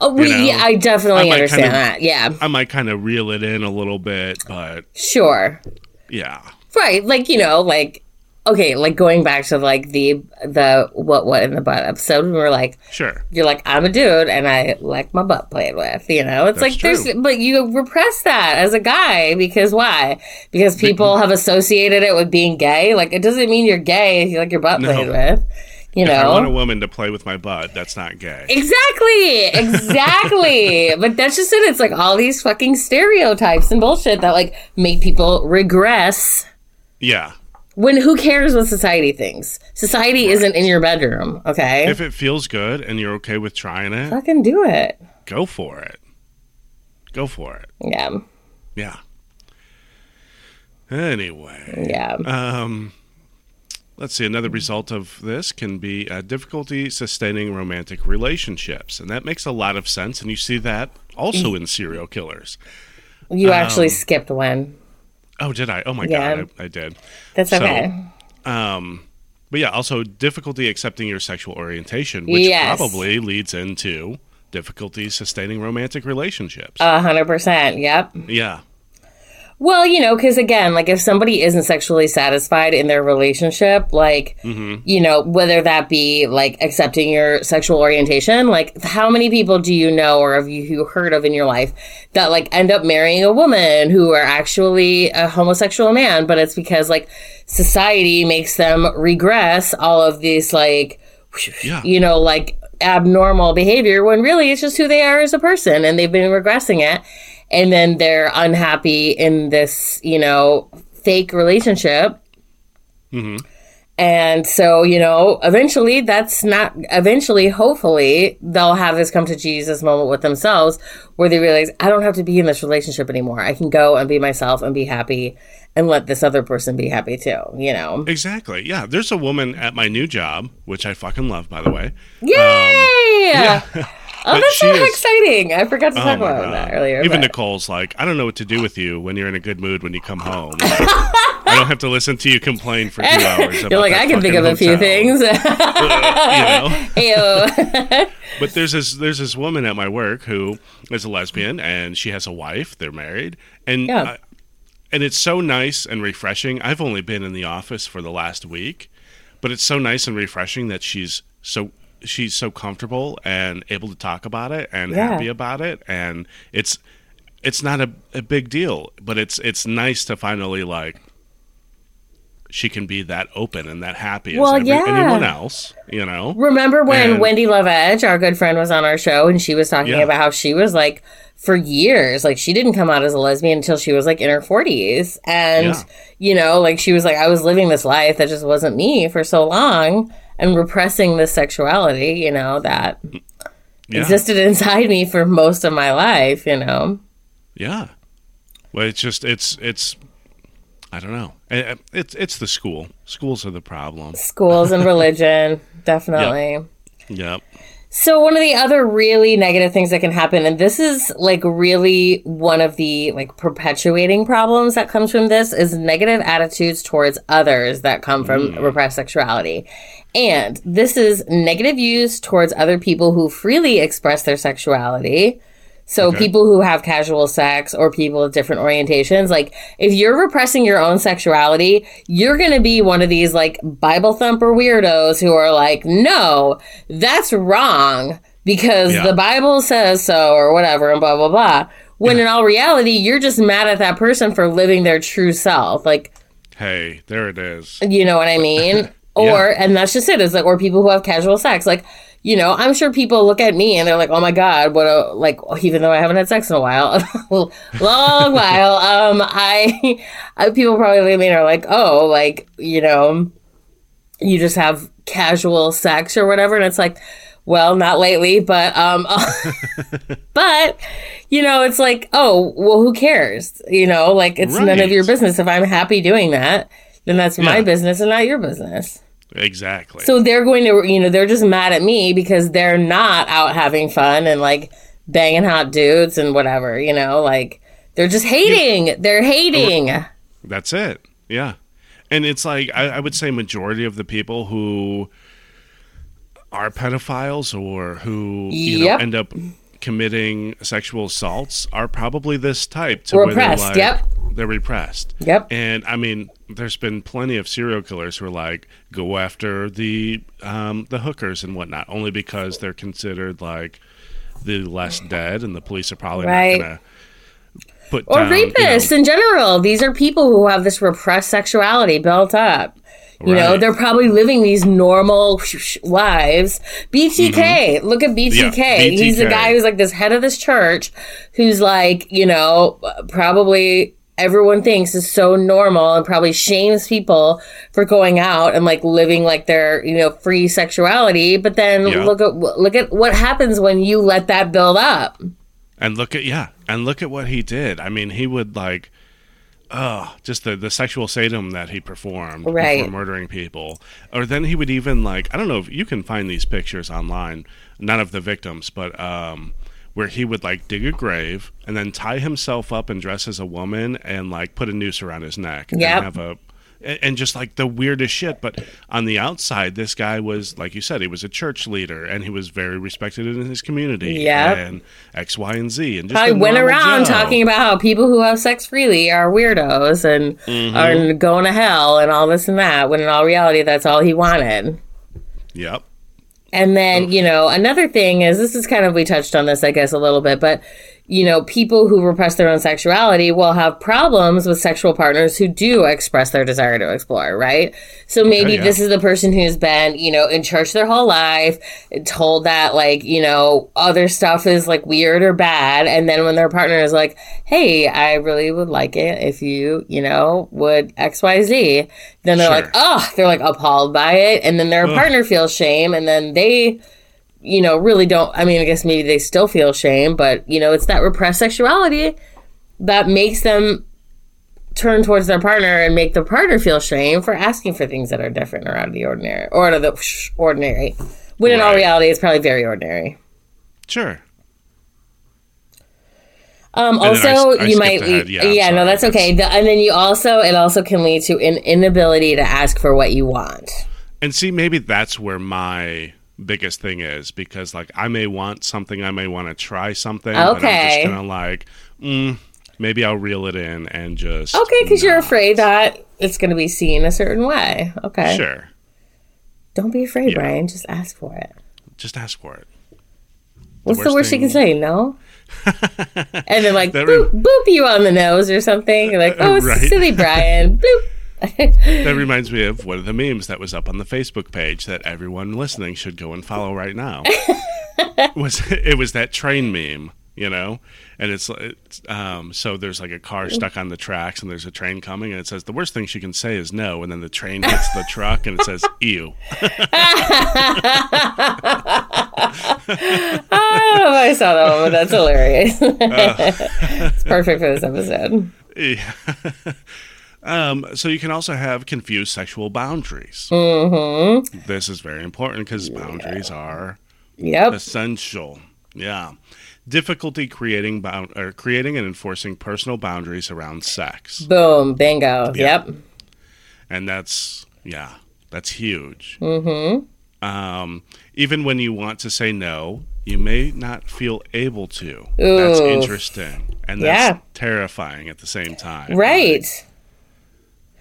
B: Oh, we,
C: know,
B: yeah, I definitely
C: I
B: understand
C: kinda-
B: that. Yeah,
C: I might kind of reel it in a little bit, but
B: sure.
C: yeah,
B: Right, like you know, like okay, like going back to like the the what what in the butt episode, we're like,
C: sure,
B: you're like, I'm a dude and I like my butt played with. You know, it's
C: That's
B: like there's, but you repress that as a guy because why? Because people have associated it with being gay. Like it doesn't mean you're gay if you like your butt
C: No.
B: played with. You
C: if I want a woman to play with my butt, that's not gay.
B: Exactly, exactly. but that's just it. It's like all these fucking stereotypes and bullshit that like make people regress
C: yeah,
B: when who cares what society thinks? Society isn't in your bedroom, okay?
C: if it feels good and you're okay with trying it,
B: Fucking do it.
C: go for it. Go for it.
B: Yeah.
C: Yeah. Anyway,
B: Yeah.
C: um, let's see. Another result of this can be uh, difficulty sustaining romantic relationships, and that makes a lot of sense. And you see that also in serial killers.
B: You actually
C: um,
B: skipped one.
C: Oh, did I? Oh my
B: Yeah.
C: god, I, I did.
B: That's
C: so-
B: okay.
C: Um, but yeah, also difficulty accepting your sexual orientation, which
B: Yes.
C: probably leads into difficulty sustaining romantic relationships.
B: A hundred percent. Yep.
C: yeah,
B: Well, you know, because again, like if somebody isn't sexually satisfied in their relationship, like,
C: Mm-hmm.
B: you know, whether that be like accepting your sexual orientation, like how many people do you know or have you heard of in your life that like end up marrying a woman who are actually a homosexual man, but it's because like society makes them regress all of these like,
C: Yeah.
B: you know, like abnormal behavior when really it's just who they are as a person and they've been regressing it and then they're unhappy in this, you know, fake relationship. Mm-hmm. And so, you know, eventually that's not, eventually, hopefully, they'll have this come to Jesus moment with themselves where they realize, I don't have to be in this relationship anymore. I can go and be myself and be happy and let this other person be happy too, you know?
C: exactly. Yeah, there's a woman at my new job, which I fucking love, by the way.
B: Yay! Um, Oh,
C: But
B: that's so
C: is-
B: exciting. I forgot to
C: Oh
B: talk about
C: God.
B: that earlier.
C: Even
B: but-
C: Nicole's like, I don't know what to do with you when you're in a good mood when you come home. I don't have to listen to you complain for two hours.
B: You're
C: about
B: like, I can think of a few
C: hotel."
B: things.
C: Uh, you know. But there's this there's this woman at my work who is a lesbian and she has a wife. They're married, and
B: Yeah.
C: I- and it's so nice and refreshing. I've only been in the office for the last week, but it's so nice and refreshing that she's so she's so comfortable and able to talk about it and
B: Yeah.
C: happy about it, and it's it's not a, a big deal, but it's it's nice to finally like she can be that open and that happy
B: Well,
C: as every,
B: yeah.
C: anyone else, you know.
B: Remember when
C: And-
B: Wendy Love Edge, our good friend, was on our show and she was talking
C: Yeah.
B: about how she was like, for years, like she didn't come out as a lesbian until she was like in her 40s. And,
C: Yeah.
B: you know, like she was like, I was living this life that just wasn't me for so long and repressing this sexuality, you know, that
C: Yeah.
B: existed inside me for most of my life, you know.
C: Yeah. Well, it's just it's it's I don't know. Eh, eh, It's it's the school. Schools are the problem.
B: Schools and religion, definitely.
C: Yep.
B: So one of the other really negative things that can happen, and this is like really one of the like perpetuating problems that comes from this, is negative attitudes towards others that come from repressed sexuality. And this is negative views towards other people who freely express their sexuality. So
C: Okay.
B: people who have casual sex or people with different orientations, like if you're repressing your own sexuality, you're going to be one of these like Bible thumper weirdos who are like, no, that's wrong because
C: Yeah.
B: the Bible says so or whatever and blah, blah, blah. When in all reality, you're just mad at that person for living their true self. Like,
C: Hey, there it is.
B: you know what I mean? Or, and that's just it. It's like, or people who have casual sex. Like, you know, I'm sure people look at me and they're like, oh my God, what a, like, even though I haven't had sex in a while, long while, um, I, I, people probably look at me and are like, oh, like, you know, you just have casual sex or whatever. And it's like, well, not lately, but, um, but, you know, it's like, oh, well, who cares? You know, like, it's none of your business. If I'm happy doing that, then that's my business and not your business.
C: Exactly.
B: So they're going to, you know, they're just mad at me because they're not out having fun and like banging hot dudes and whatever, you know, like they're just hating. They're hating.
C: That's it. Yeah. and it's like I, I would say majority of the people who are pedophiles or who you know end up committing sexual assaults are probably this type to where
B: Repressed,
C: they're like
B: yep.
C: they're repressed.
B: Yep.
C: And I mean, there's been plenty of serial killers who are like go after the um, the hookers and whatnot, only because they're considered like the less dead, and the police are probably
B: Right.
C: not gonna put
B: or
C: down, you know-
B: rapists in general. These are people who have this repressed sexuality built up. You know, they're probably living these normal lives. BTK, look at BTK.
C: Mm-hmm. Yeah,
B: He's the guy who's like this head of this church who's like, you know, probably everyone thinks is so normal and probably shames people for going out and like living like their, you know, free sexuality. But then
C: Yeah.
B: look at look at what happens when you let that build up.
C: And look at yeah, and look at what he did. I mean, he would like, oh, just the the sexual sadism that he performed
B: Right.
C: before murdering people. Or then he would even like, I don't know if you can find these pictures online, none of the victims, but um, where he would like dig a grave and then tie himself up and dress as a woman and like put a noose around his neck
B: Yep.
C: and have a. And and just like the weirdest shit, but on the outside, this guy was like you said, he was a church leader and he was very respected in his community.
B: Yeah,
C: and X, Y, and Z, and just
B: I went around
C: Joe.
B: talking about how people who have sex freely are weirdos and
C: Mm-hmm.
B: are going to hell and all this and that, when in all reality, that's all he wanted.
C: Yep.
B: And then, you know, another thing is this is kind of, we touched on this, I guess, a little bit, but, you know, people who repress their own sexuality will have problems with sexual partners who do express their desire to explore, right? So maybe
C: yeah.
B: this is the person who's been, you know, in church their whole life, told that, like, you know, other stuff is like weird or bad. And then when their partner is like, hey, I really would like it if you, you know, would XYZ, then they're
C: Sure.
B: like, oh, they're like appalled by it. And then their partner feels shame. And then they, you know, really don't. I mean, I guess maybe they still feel shame, but, you know, it's that repressed sexuality that makes them turn towards their partner and make their partner feel shame for asking for things that are different or out of the ordinary or out of the ordinary. When in all reality, it's probably very ordinary.
C: Sure.
B: Um,
C: then I
B: also, you might,
C: ahead. Yeah,
B: yeah, no, that's okay. The, and then you also, it also can lead to an inability to ask for what you want.
C: And see, maybe that's where my biggest thing is because, like, I may want something, I may want to try something, but I'm
B: Okay.
C: just gonna like, mm, maybe I'll reel it in and just
B: Okay, because you're afraid that it's going to be seen a certain way. Okay.
C: Sure,
B: Don't be afraid,
C: Yeah.
B: Brian. Just ask for it.
C: just ask for it.
B: What's the
C: worst
B: worst you can say? No. and then like boop,
C: re-
B: boop you on the nose or something. You're like, oh,
C: Right.
B: silly Brian. Bloop.
C: That reminds me of one of the memes that was up on the Facebook page that everyone listening should go and follow right now. was it was that train meme, you know? And it's, it's um, so there's like a car stuck on the tracks and there's a train coming and it says the worst thing she can say is no and then the train hits the truck and it says ew.
B: I don't know if I saw that one, that's hilarious. it's perfect for this episode.
C: Yeah. Um, so you can also have confused sexual boundaries. Mm-hmm. This is very important because boundaries are
B: Yep.
C: essential. Yeah. Difficulty creating bound or creating and enforcing personal boundaries around sex.
B: Boom. Bingo. Yep.
C: And that's yeah, that's huge. Mm-hmm. Um, even when you want to say no, you may not feel able to. That's interesting. And that's
B: Yeah.
C: terrifying at the same time.
B: Right.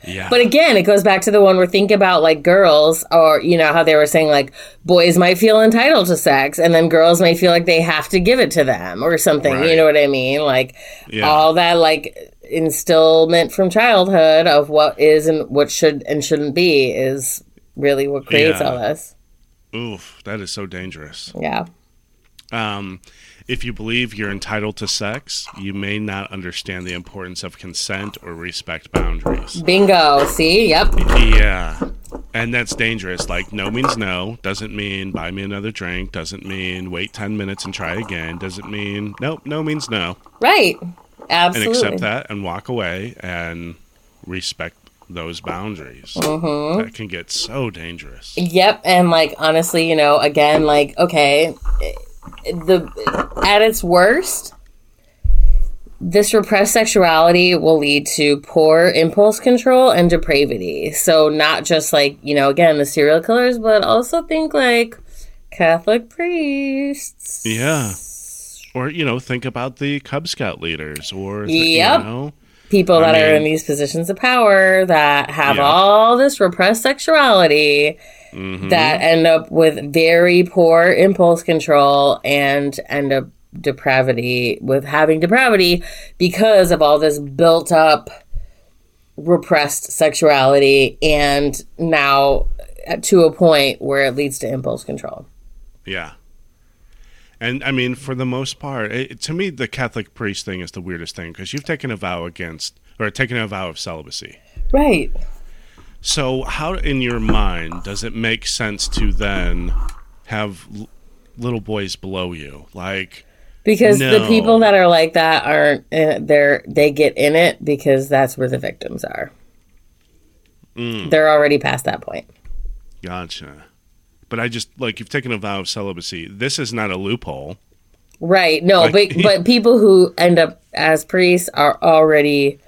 C: Yeah.
B: But again, it goes back to the one we're thinking about like girls, or you know, how they were saying like boys might feel entitled to sex, and then girls may feel like they have to give it to them or something. You know what I mean? Like
C: Yeah.
B: all that like instillment from childhood of what is and what should and shouldn't be is really what creates
C: Yeah.
B: all this.
C: Oof, that is so dangerous.
B: Yeah.
C: Um, if you believe you're entitled to sex, you may not understand the importance of consent or respect boundaries.
B: Bingo. See? Yep.
C: Yeah. And that's dangerous. Like, no means no. Doesn't mean buy me another drink. Doesn't mean wait 10 minutes and try again. Doesn't mean nope, no means no.
B: Right. Absolutely.
C: And accept that and walk away and respect those boundaries.
B: Mm-hmm.
C: That can get so dangerous.
B: Yep, and like honestly, you know, again, like okay, the at its worst, this repressed sexuality will lead to poor impulse control and depravity. So, not just like, you know, again, the serial killers, but also think like Catholic priests.
C: Yeah. Or, you know, think about the Cub Scout leaders or,
B: Yep.
C: you know,
B: People
C: I
B: that are in these positions of power that have
C: Yeah.
B: all this repressed sexuality
C: mhm.
B: that end up with very poor impulse control and end up depravity with having depravity because of all this built up repressed sexuality and now to a point where it leads to impulse control.
C: Yeah. And I mean, for the most part, it, to me, the Catholic priest thing is the weirdest thing because you've taken a vow against, or taken a vow of celibacy.
B: Right.
C: So, how in your mind does it make sense to then have l- little boys below you? Like,
B: Because the people that are like that aren't uh, they're they get in it because that's where the victims are.
C: Mm.
B: They're already past that point.
C: gotcha. But I just, like, you've taken a vow of celibacy. This is not a loophole.
B: Right. No,
C: Like-
B: but but people who end up as priests are already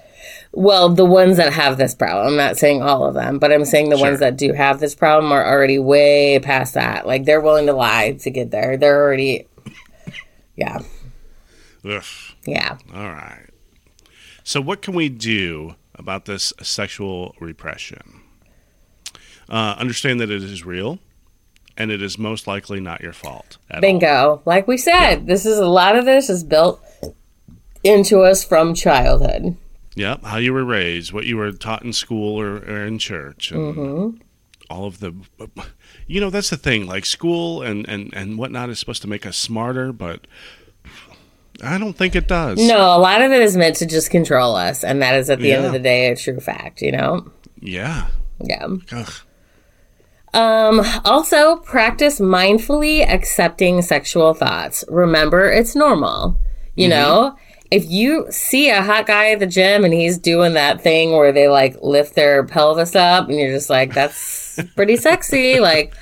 B: well, the ones that have this problem. I'm not saying all of them, but I'm saying the
C: Sure.
B: ones that do have this problem are already way past that. Like they're willing to lie to get there. They're already Yeah.
C: Ugh.
B: Yeah.
C: All right. So, what can we do about this sexual repression? Uh, understand that it is real, and it is most likely not your fault. At all.
B: Bingo. Like we said, this is a lot of this is built into us from childhood.
C: Yep, how you were raised, what you were taught in school or, or in church, and all of the. You know, that's the thing. Like school and, and, and whatnot is supposed to make us smarter, but I don't think it does.
B: No, a lot of it is meant to just control us, and that is at the end of the day a true fact, you know?
C: Yeah.
B: Yeah.
C: Ugh.
B: Um, also, practice mindfully accepting sexual thoughts. Remember, it's normal. You know, if you see a hot guy at the gym and he's doing that thing where they like lift their pelvis up, and you're just like, that's pretty sexy. Like,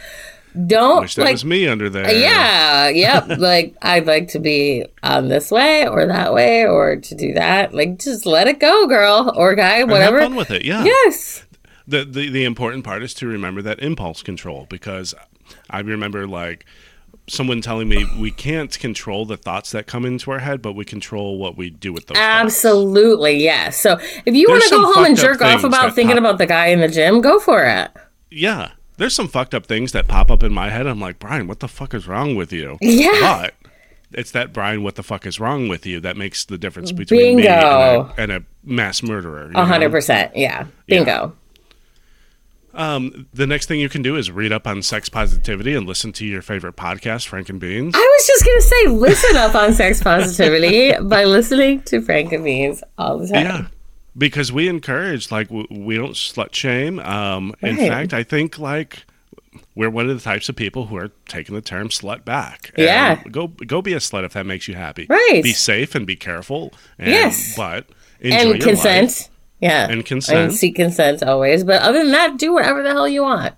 B: don't
C: Wish that
B: like.
C: was me under there.
B: Yeah, yep. like I'd like to be on this way or that way or to do that. Like just let it go, girl or guy, whatever.
C: Have fun with it. Yeah.
B: Yes.
C: the, the the important part is to remember that impulse control because I remember like someone telling me we can't control the thoughts that come into our head, but we control what we do with those.
B: Absolutely, yes. So if you want to go home and jerk off about thinking
C: pop-
B: about the guy in the gym, go for it.
C: Yeah, there's some fucked up things that pop up in my head. I'm like, Brian, what the fuck is wrong with you?
B: Yeah.
C: but. It's that Brian, what the fuck is wrong with you? That makes the difference between me and a, and a mass murderer.
B: A hundred percent. Yeah. Bingo.
C: Um, the next thing you can do is read up on sex positivity and listen to your favorite podcast, Frank and Beans.
B: I was just gonna say, listen up on sex positivity by listening to Frank and Beans all the time.
C: Yeah, because we encourage like we don't slut shame. Um, in fact, I think like we're one of the types of people who are taking the term slut back.
B: Yeah.
C: go go be a slut if that makes you happy.
B: Right.
C: Be safe and be careful. And,
B: Yes.
C: but enjoy
B: And consent.
C: life.
B: Yeah.
C: And consent.
B: seek consent always. But other than that, do whatever the hell you want.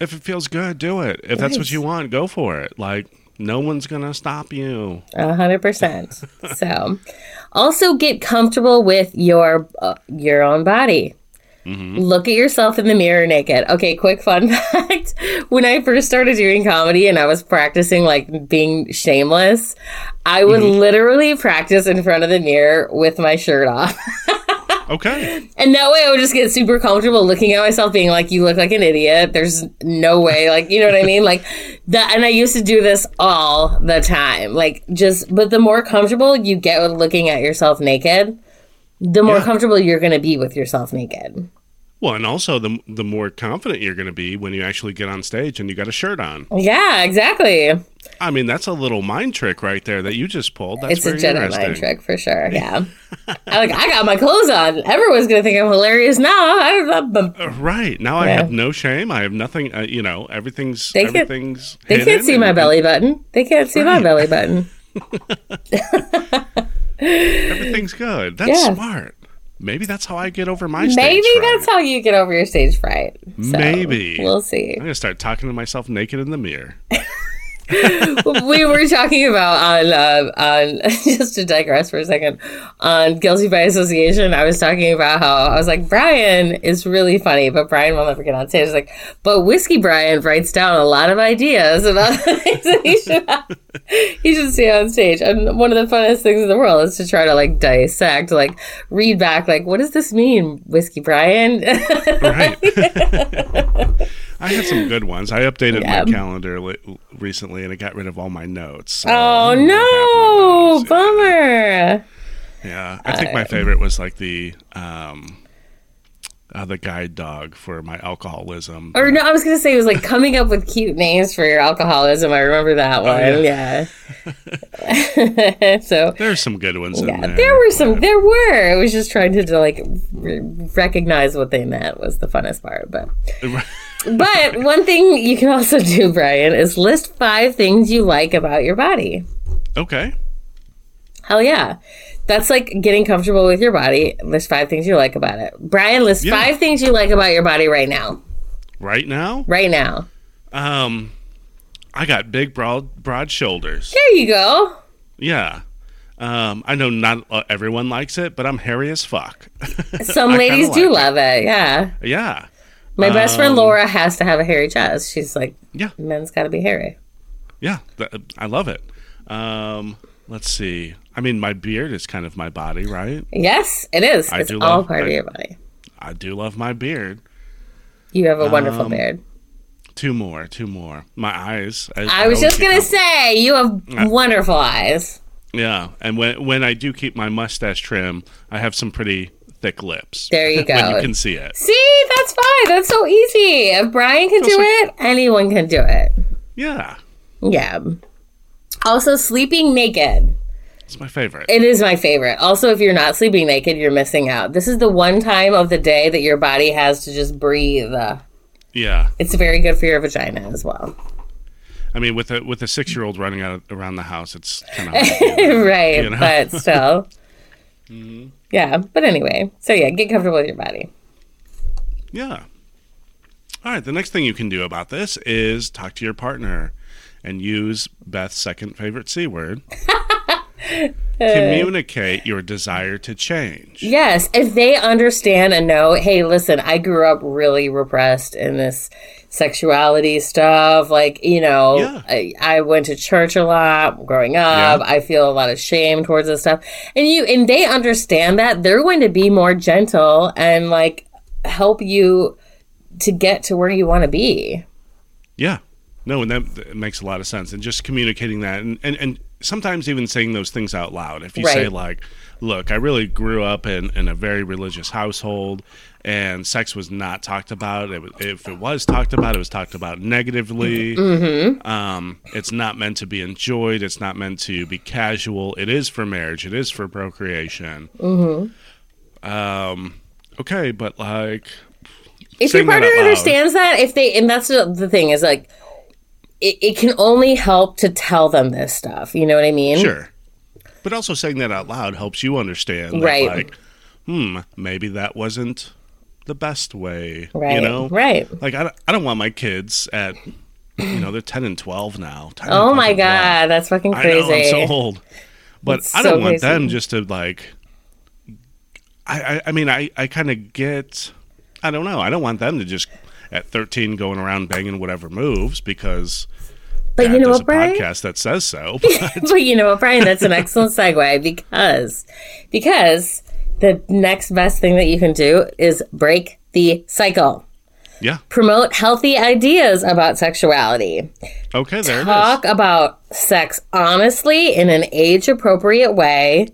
C: If it feels good, do it. If that's what you want, go for it. Like no one's gonna stop you.
B: A hundred percent. So, also get comfortable with your uh, your own body. Look at yourself in the mirror naked. Okay, quick fun fact. When I first started doing comedy and I was practicing like being shameless, I would literally practice in front of the mirror with my shirt off.
C: Okay.
B: And that way I would just get super comfortable looking at myself being like, you look like an idiot. There's no way. Like, you know what I mean? Like that. And I used to do this all the time. Like just, but the more comfortable you get with looking at yourself naked, the more
C: Yeah.
B: comfortable you're going to be with yourself naked.
C: Well, and also the the more confident you're gonna be when you actually get on stage and you got a shirt on.
B: Yeah, exactly.
C: I mean, that's a little mind trick right there that you just pulled. That's
B: it's a
C: interesting.
B: mind trick for sure. Yeah. I like, I got my clothes on. Everyone's going to think I'm hilarious now. I,
C: Uh, Right now, I have no shame. I have nothing. Uh, you know, everything's
B: They
C: everything's.
B: they can't see my belly button. They can't see my belly button.
C: Everything's good. That's
B: Yeah.
C: smart. Maybe that's how I get over my stage
B: Maybe
C: fright.
B: that's how you get over your stage fright. So,
C: Maybe.
B: We'll see.
C: I'm gonna start talking to myself naked in the mirror.
B: we were talking about on uh, on just to digress for a second on guilty by association. I was talking about how I was like Brian is really funny, but Brian will never get on stage. I was like, but whiskey Brian writes down a lot of ideas about things that he should have, he should see on stage. And one of the funnest things in the world is to try to like dissect, like read back, like what does this mean, whiskey Brian?
C: right. I had some good ones. I updated
B: Yeah.
C: my calendar li- recently, and it got rid of all my notes. so
B: oh no,
C: those.
B: bummer.
C: Yeah, I think my favorite was like the um, uh, the guide dog for my alcoholism.
B: Or no, I was gonna say it was like coming up with cute names for your alcoholism. I remember that one.
C: Oh,
B: yeah. so
C: There's some good ones in
B: yeah,
C: there.
B: there were some. There were. It was just trying to, to like re- recognize what they meant was the funnest part. But but one thing you can also do, Brian, is list five things you like about your body.
C: okay.
B: Hell yeah. That's like getting comfortable with your body. List five things you like about it. Brian, list
C: Yeah.
B: five things you like about your body right now.
C: Right now,
B: Right now.
C: um, I got big, broad, broad shoulders.
B: There you go.
C: Yeah. Um, I know not uh, everyone likes it, but I'm hairy as fuck.
B: Some ladies do
C: like
B: love it. Yeah.
C: yeah.
B: My best friend
C: Um,
B: Laura has to have a hairy chest. She's like,
C: Yeah.
B: men's got to be hairy.
C: Yeah. Th- I love it. Um, let's see. I mean, my beard is kind of my body, right?
B: Yes, it is.
C: I
B: it's all
C: love-
B: part of your body.
C: I do love my beard.
B: You have a wonderful
C: Um,
B: beard.
C: Two more, two more. My eyes. I,
B: I was just gonna say you have wonderful eyes.
C: Yeah, and when when I do keep my mustache trim, I have some pretty thick lips.
B: There you
C: when
B: go.
C: you can see it.
B: See, that's fine. That's so easy. If Brian can do it, anyone can do it.
C: Yeah,
B: Yeah. Also, sleeping naked.
C: it's my favorite.
B: It is my favorite. Also, if you're not sleeping naked, you're missing out. This is the one time of the day that your body has to just breathe.
C: yeah,
B: It's very good for your vagina as well.
C: I mean, with a with a six year old running out around the house, it's kind of
B: right,
C: You know?
B: but still.
C: Mm-hmm.
B: Yeah, but anyway. So, yeah, get comfortable with your body.
C: yeah. All right. The next thing you can do about this is talk to your partner and use Beth's second favorite c word. Communicate your desire to change.
B: Yes, if they understand and know, hey, listen, I grew up really repressed in this sexuality stuff. Like, you know,
C: Yeah.
B: I, I went to church a lot growing up.
C: Yeah.
B: I feel a lot of shame towards this stuff. And you and they understand that, they're going to be more gentle and like help you to get to where you want to be.
C: Yeah. No, and that, that makes a lot of sense. And just communicating that and, and, and sometimes even saying those things out loud. If you say like, look, I really grew up in, in a very religious household and sex was not talked about. It, if it was talked about, it was talked about negatively. Um, it's not meant to be enjoyed. It's not meant to be casual. It is for marriage. It is for procreation. Hmm. Um, okay, but like,
B: if your partner understands that if they and that's the thing is like it, it can only help to tell them this stuff you know what i mean
C: Sure. But also saying that out loud helps you understand that,
B: Right.
C: like, hmm, maybe that wasn't the best way.
B: right
C: You know?
B: right
C: Like, I don't, I don't want my kids at, you know, they're 10 and 12 now. 10 and
B: oh my
C: fucking 12.
B: god that's fucking
C: I
B: crazy
C: know, I'm so old. But
B: It's
C: I don't
B: so
C: want
B: crazy.
C: them just to, like, I, I, I mean, I, I kind of get, I don't know. I don't want them to just, at 13, going around banging whatever moves because.
B: but you know what
C: a
B: brian
C: podcast that says so.
B: but you know what brian that's an excellent segue because because the next best thing that you can do is break the cycle
C: yeah.
B: promote healthy ideas about sexuality
C: Okay, there it is.
B: talk about sex honestly in an age appropriate way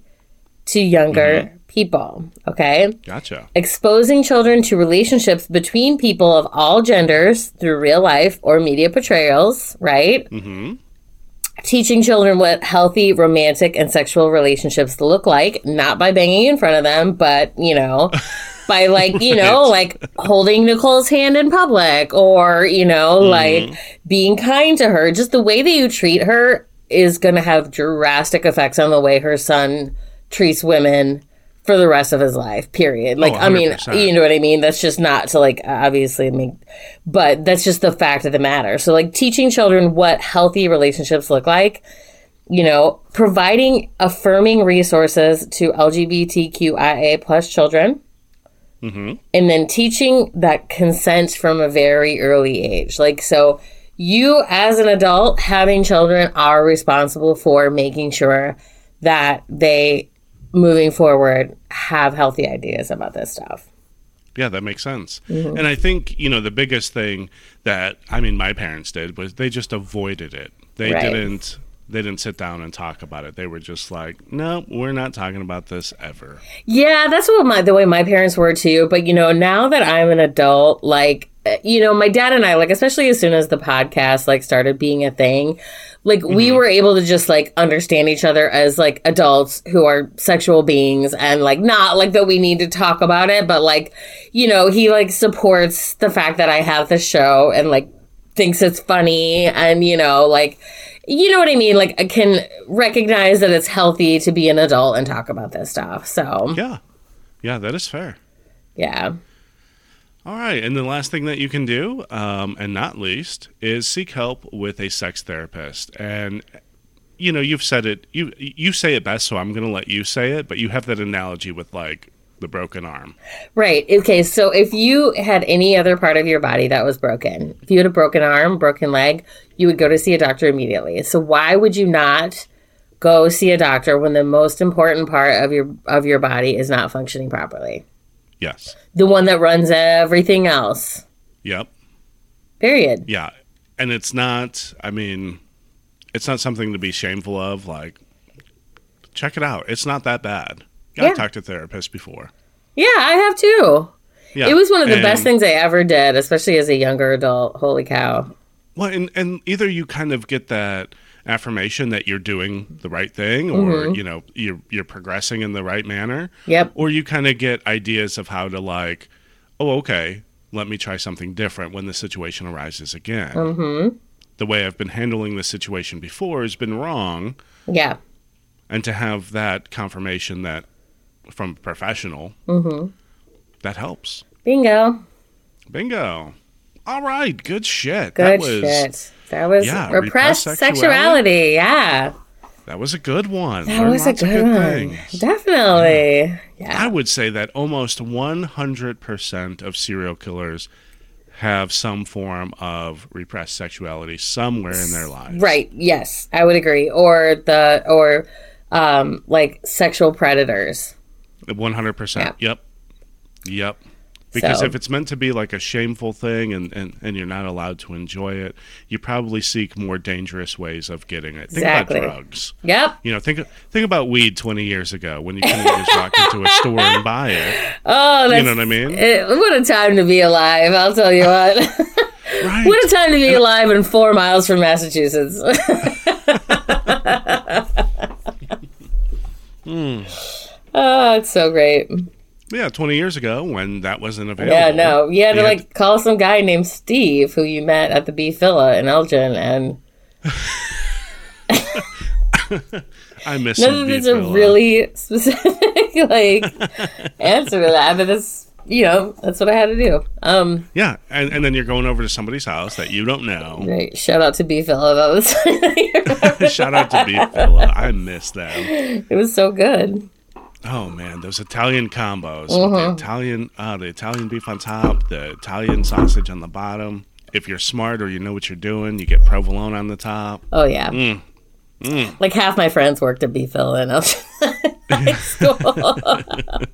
B: to younger
C: Mm-hmm.
B: People. Okay.
C: Gotcha.
B: Exposing children to relationships between people of all genders through real life or media portrayals, right? Mm-hmm. Teaching children what healthy romantic and sexual relationships look like, not by banging in front of them, but, you know, by like, you know, like holding Nicole's hand in public or, you know, like being kind to her. Just the way that you treat her is going to have drastic effects on the way her son treats women for the rest of his life. Period. Like, I oh,
C: mean,
B: you know what I mean. That's just not to like obviously make, but that's just the fact of the matter. So, like, teaching children what healthy relationships look like. You know, providing affirming resources to LGBTQIA plus children mm-hmm. and then teaching that consent from a very early age. Like, so you as an adult having children are responsible for making sure that they, moving forward, have healthy ideas about this stuff.
C: Yeah, that makes sense.
B: Mm-hmm.
C: And I think, you know, the biggest thing that I mean my parents did was they just avoided it. They
B: Right.
C: didn't they didn't sit down and talk about it. They were just like, "No, we're not talking about this ever."
B: Yeah, that's what my the way my parents were too. But you know, now that I'm an adult, like uh, you know, my dad and I, like especially as soon as the podcast like started being a thing, like we were able to just like understand each other as like adults who are sexual beings and like not like that we need to talk about it, but like you know, he like supports the fact that I have the show and like thinks it's funny and you know like you know what I mean? Like, I can recognize that it's healthy to be an adult and talk about this stuff. So,
C: Yeah. Yeah, that is fair.
B: yeah.
C: All right, and the last thing that you can do, um, and not least, is seek help with a sex therapist. And you know, you've said it. You you say it best, so I'm going to let you say it. But you have that analogy with like the broken arm.
B: Right. Okay. So, if you had any other part of your body that was broken, if you had a broken arm, broken leg, you would go to see a doctor immediately. So, why would you not go see a doctor when the most important part of your of your body is not functioning properly?
C: Yes.
B: The one that runs everything else.
C: Yep.
B: Period.
C: Yeah, and it's not. I mean, it's not something to be shameful of. Like, check it out. It's not that bad.
B: Yeah.
C: talk to therapists before.
B: Yeah, I have too.
C: Yeah,
B: It was one of the
C: and-
B: best things I ever did, especially as a younger adult. Holy cow.
C: Well, and, and either you kind of get that affirmation that you're doing the right thing, or
B: Mm-hmm.
C: you know you're you're progressing in the right manner,
B: Yep.
C: or you kind of get ideas of how to like, oh, okay, let me try something different when the situation arises again. Mm-hmm. The way I've been handling the situation before has been wrong,
B: Yeah.
C: and to have that confirmation that from professional,
B: Mm-hmm.
C: that helps.
B: Bingo.
C: Bingo. All right, good shit.
B: Good
C: that was
B: shit. That was
C: yeah,
B: repressed,
C: repressed
B: sexuality.
C: sexuality.
B: Yeah.
C: that was a good one.
B: That
C: Learned
B: was a
C: of
B: good one.
C: things.
B: Definitely. Yeah.
C: I would say that almost 100% of serial killers have some form of repressed sexuality somewhere in their lives.
B: Right. Yes, I would agree. Or the or um like sexual predators.
C: 100%. Yep. Yep. Because
B: So-
C: if it's meant to be like a shameful thing and, and, and you're not allowed to enjoy it, you probably seek more dangerous ways of getting it. Think
B: Exactly.
C: about drugs.
B: Yep.
C: You know, think think about weed 20 years ago when you couldn't just walk into a store and buy it.
B: Oh, that's
C: You know what I mean?
B: it- what a time to be alive! I'll tell you what.
C: Right.
B: what a time to be alive and four miles from Massachusetts.
C: Hmm.
B: Oh, it's so great.
C: Yeah, 20 years ago when that wasn't available.
B: Yeah, no, you had to
C: You had
B: like call some guy named Steve who you met at the Beef Villa in Elgin, and
C: I miss
B: none of these are really specific like answer to that, but that's you know that's what I had to do. Um,
C: Yeah, and, and then you're going over to somebody's house that you don't know.
B: right, shout out to Beef Villa. That was
C: Shout out to Beef Villa. I miss them.
B: it was so good.
C: Oh man, those Italian combos.
B: Uh-huh.
C: the Italian uh, the Italian beef on top, the Italian sausage on the bottom. If you're smart or you know what you're doing, you get provolone on the top.
B: Oh yeah.
C: Mm.
B: Like half my friends worked at Beef Villa in High School.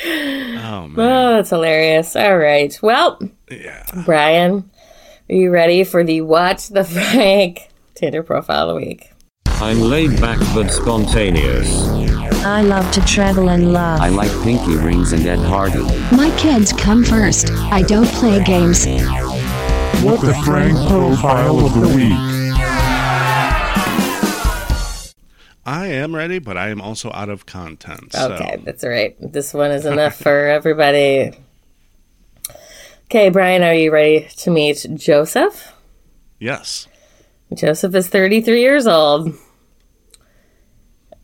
C: Oh man.
B: oh, that's hilarious. All right. Well,
C: Yeah.
B: Brian, are you ready for the Watch the Frank Tinder profile of the week?
E: I'm laid back but spontaneous.
F: I love to travel and love.
G: I like pinky rings and Ed Hardy.
F: My kids come first. I don't play games.
H: What the Frank profile of the week.
C: I am ready, but I am also out of content. so-
B: Okay, that's all right. This one is enough for everybody. Okay, Brian, are you ready to meet Joseph?
C: Yes.
B: Joseph is 33 years old.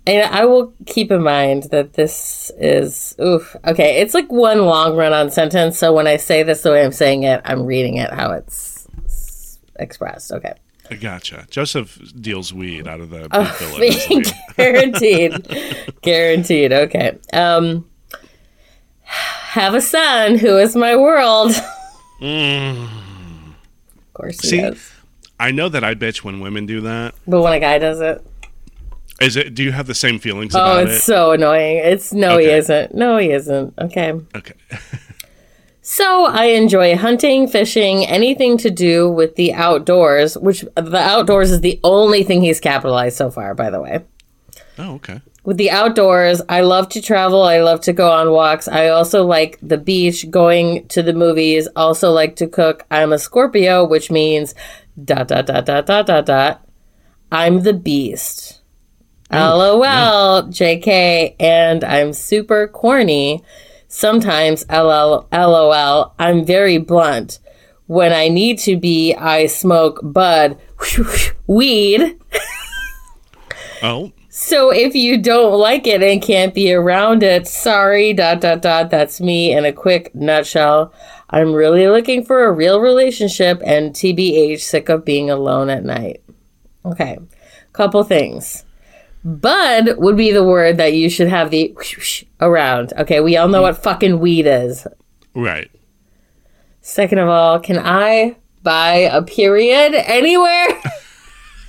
B: And I will keep in mind that this is oof. Okay, it's like one long run on sentence. So when I say this the way I'm saying it, I'm reading it how it's expressed. Okay.
C: I gotcha. Joseph deals weed out of the
B: Oh,
C: big villa. doesn't he?
B: guaranteed. guaranteed. Okay. Um have a son who is my world. Mm. Of course
C: See?
B: does.
C: I know that I bitch when women do that.
B: But when a guy does it,
C: Is it? Do you have the same feelings
B: oh,
C: about it?
B: oh, it's
C: it?
B: so annoying. It's no, he isn't. No, he isn't. Okay.
C: Okay.
B: So I enjoy hunting, fishing, anything to do with the outdoors, which the outdoors is the only thing he's capitalized so far, by the way.
C: Oh, okay.
B: With the outdoors, I love to travel. I love to go on walks. I also like the beach, going to the movies, also like to cook. I'm a Scorpio, which means dot, dot, dot, dot, dot, dot, dot. I'm the beast. Oh. LOL, JK, and I'm super corny. Sometimes LL, LOL, I'm very blunt. When I need to be, I smoke bud, weed.
C: Oh,
B: So if you don't like it and can't be around it, sorry, dot, dot, dot, that's me in a quick nutshell. I'm really looking for a real relationship and TBH, sick of being alone at night. Okay, couple things. Bud would be the word that you should have the around. Okay, we all know what fucking weed is.
C: right.
B: Second of all, can I buy a period anywhere?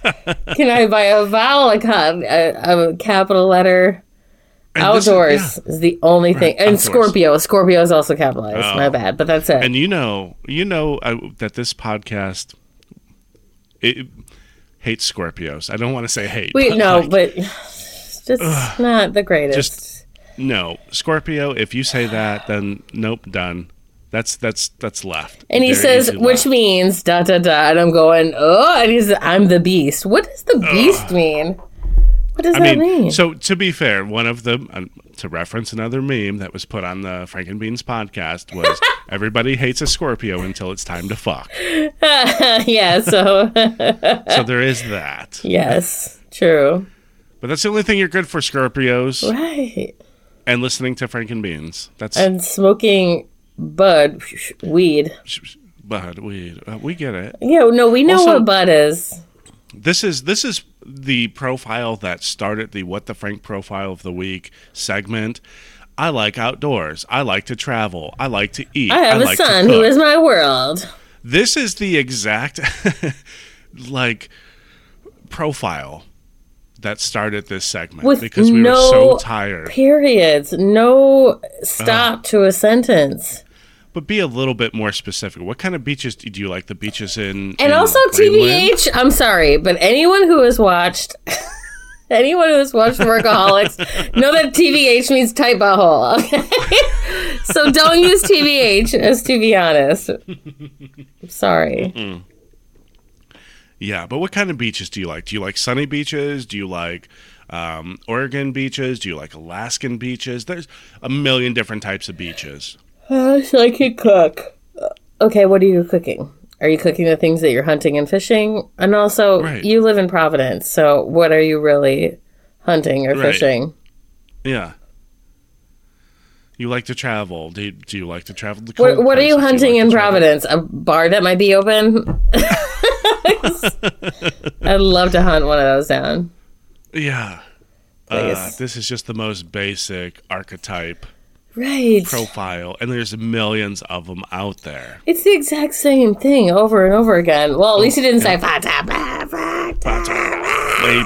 B: can I buy a vowel, a, a, a capital letter?
C: And this
B: Outdoors
C: yeah.
B: is the only thing. And
C: outdoors.
B: Scorpio. Scorpio is also capitalized.
C: Oh.
B: My bad, but that's it.
C: And you know, you know uh, that this podcast it hates Scorpios. I don't want to say hate.
B: Wait,
C: but,
B: no,
C: like,
B: but it's just not the greatest.
C: Just- no Scorpio. If you say that, then nope, done. That's that's that's left.
B: and he
C: Very
B: says, which
C: left.
B: means da da da. And I'm going, oh, and he's, I'm the beast. What does the beast mean? What does
C: I
B: that
C: mean,
B: mean?
C: so to be fair, one of the um, to reference another meme that was put on the Frankenbeans podcast was everybody hates a Scorpio until it's time to fuck.
B: yeah. So
C: So there is that.
B: yes, true.
C: But that's the only thing you're good for, Scorpios,
B: Right.
C: and listening to Frankenbeans. That's
B: And smoking bud weed.
C: Bud weed. uh, we get it.
B: Yeah, no, we know
C: Also-
B: what bud is.
C: This is this is the profile that started the What the Frank profile of the week segment. I like outdoors. I like to travel. I like to eat.
B: I have a
C: like
B: son who is my world.
C: This is the exact like profile that started this segment
B: With
C: because we
B: no
C: were so tired.
B: Periods. No stop uh-huh. to a sentence.
C: But be a little bit more specific. What kind of beaches do you like? The beaches in
B: And
C: in
B: also
C: Greenland?
B: TBH, I'm sorry, but anyone who has watched anyone who has watched Workaholics know that TBH means tight butthole. Okay? so don't use TBH as to be honest. I'm Sorry.
C: Yeah, but what kind of beaches do you like? Do you like sunny beaches? Do you like um, Oregon beaches? Do you like Alaskan beaches? There's a million different types of beaches.
B: Uh, so I can cook. Okay, what are you cooking? Are you cooking the things that you're hunting and fishing? And also,
C: Right.
B: you live in Providence, so what are you really hunting or
C: Right.
B: fishing?
C: Yeah. You like to travel. Do you, do you like to travel to
B: What, what are you
C: places? Do
B: hunting
C: like
B: in Providence? A bar that might be open? I'd love to hunt one of those down.
C: Yeah. Uh, this is just the most basic archetype
B: Right.
C: profile, and there's millions of them out there.
B: It's the exact same thing over and over again. Well, at least he didn't say fata, fata.
C: They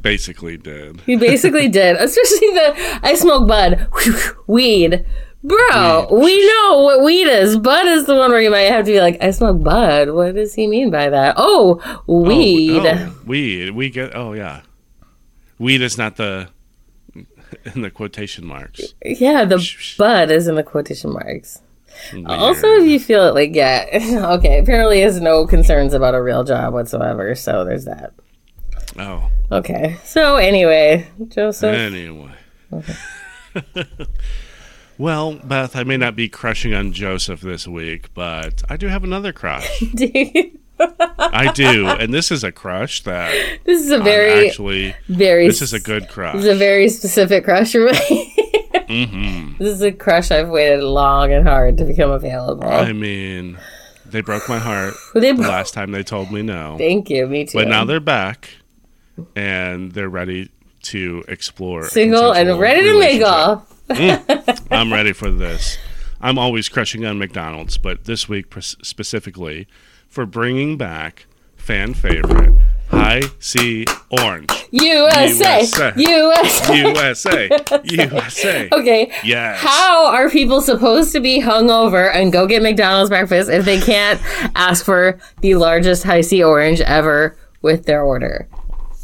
C: basically did.
B: He basically did, especially the I smoke bud, weed. Bro, we know what weed is. Bud is the one where you might have to be like, I smoke bud. What does he mean by that? Oh, oh weed.
C: Oh, oh, weed. We get. Oh yeah. Weed is not the in the quotation marks.
B: Yeah, the bud is in the quotation marks. Also, if you feel it, like, yeah, okay, apparently has no concerns about a real job whatsoever. So there's that.
C: Oh.
B: Okay. So anyway, Joseph.
C: Anyway. well, Beth, I may not be crushing on Joseph this week, but I do have another crush.
B: do you-
C: I do, and this is a crush that
B: This is a
C: I'm
B: very,
C: actually.
B: very.
C: This is a good crush.
B: This is a very specific crush for me.
C: hmm
B: This is a crush I've waited long and hard to become available.
C: I mean, they broke my heart
B: They
C: the last time they told me no,
B: Thank you. Me too.
C: but now they're back, and they're ready to explore.
B: single and ready to
C: relationship.
B: mingle.
C: I'm ready for this. I'm always crushing on McDonald's, but this week specifically for bringing back fan favorite High C Orange.
B: USA.
C: USA.
B: USA.
C: USA. USA.
B: Okay.
C: Yes.
B: How are people supposed to be hungover and go get McDonald's breakfast if they can't ask for the largest Hi-C orange ever with their order?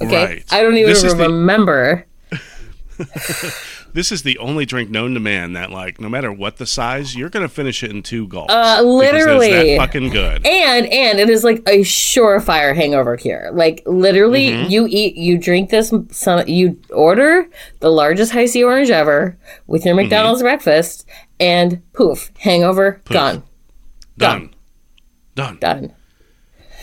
B: Okay.
C: Right.
B: I don't even
C: This
B: remember.
C: This is the only drink known to man that, like, no matter what the size, you're gonna finish it in two gulps.
B: Uh, literally.
C: that fucking good.
B: And and it is like a surefire hangover cure. Like literally,
C: Mm-hmm.
B: you eat, you drink this, some, you order the largest Hi-C orange ever with
C: Mm-hmm.
B: your McDonald's breakfast, and poof, hangover gone,
C: Done. Done.
B: done.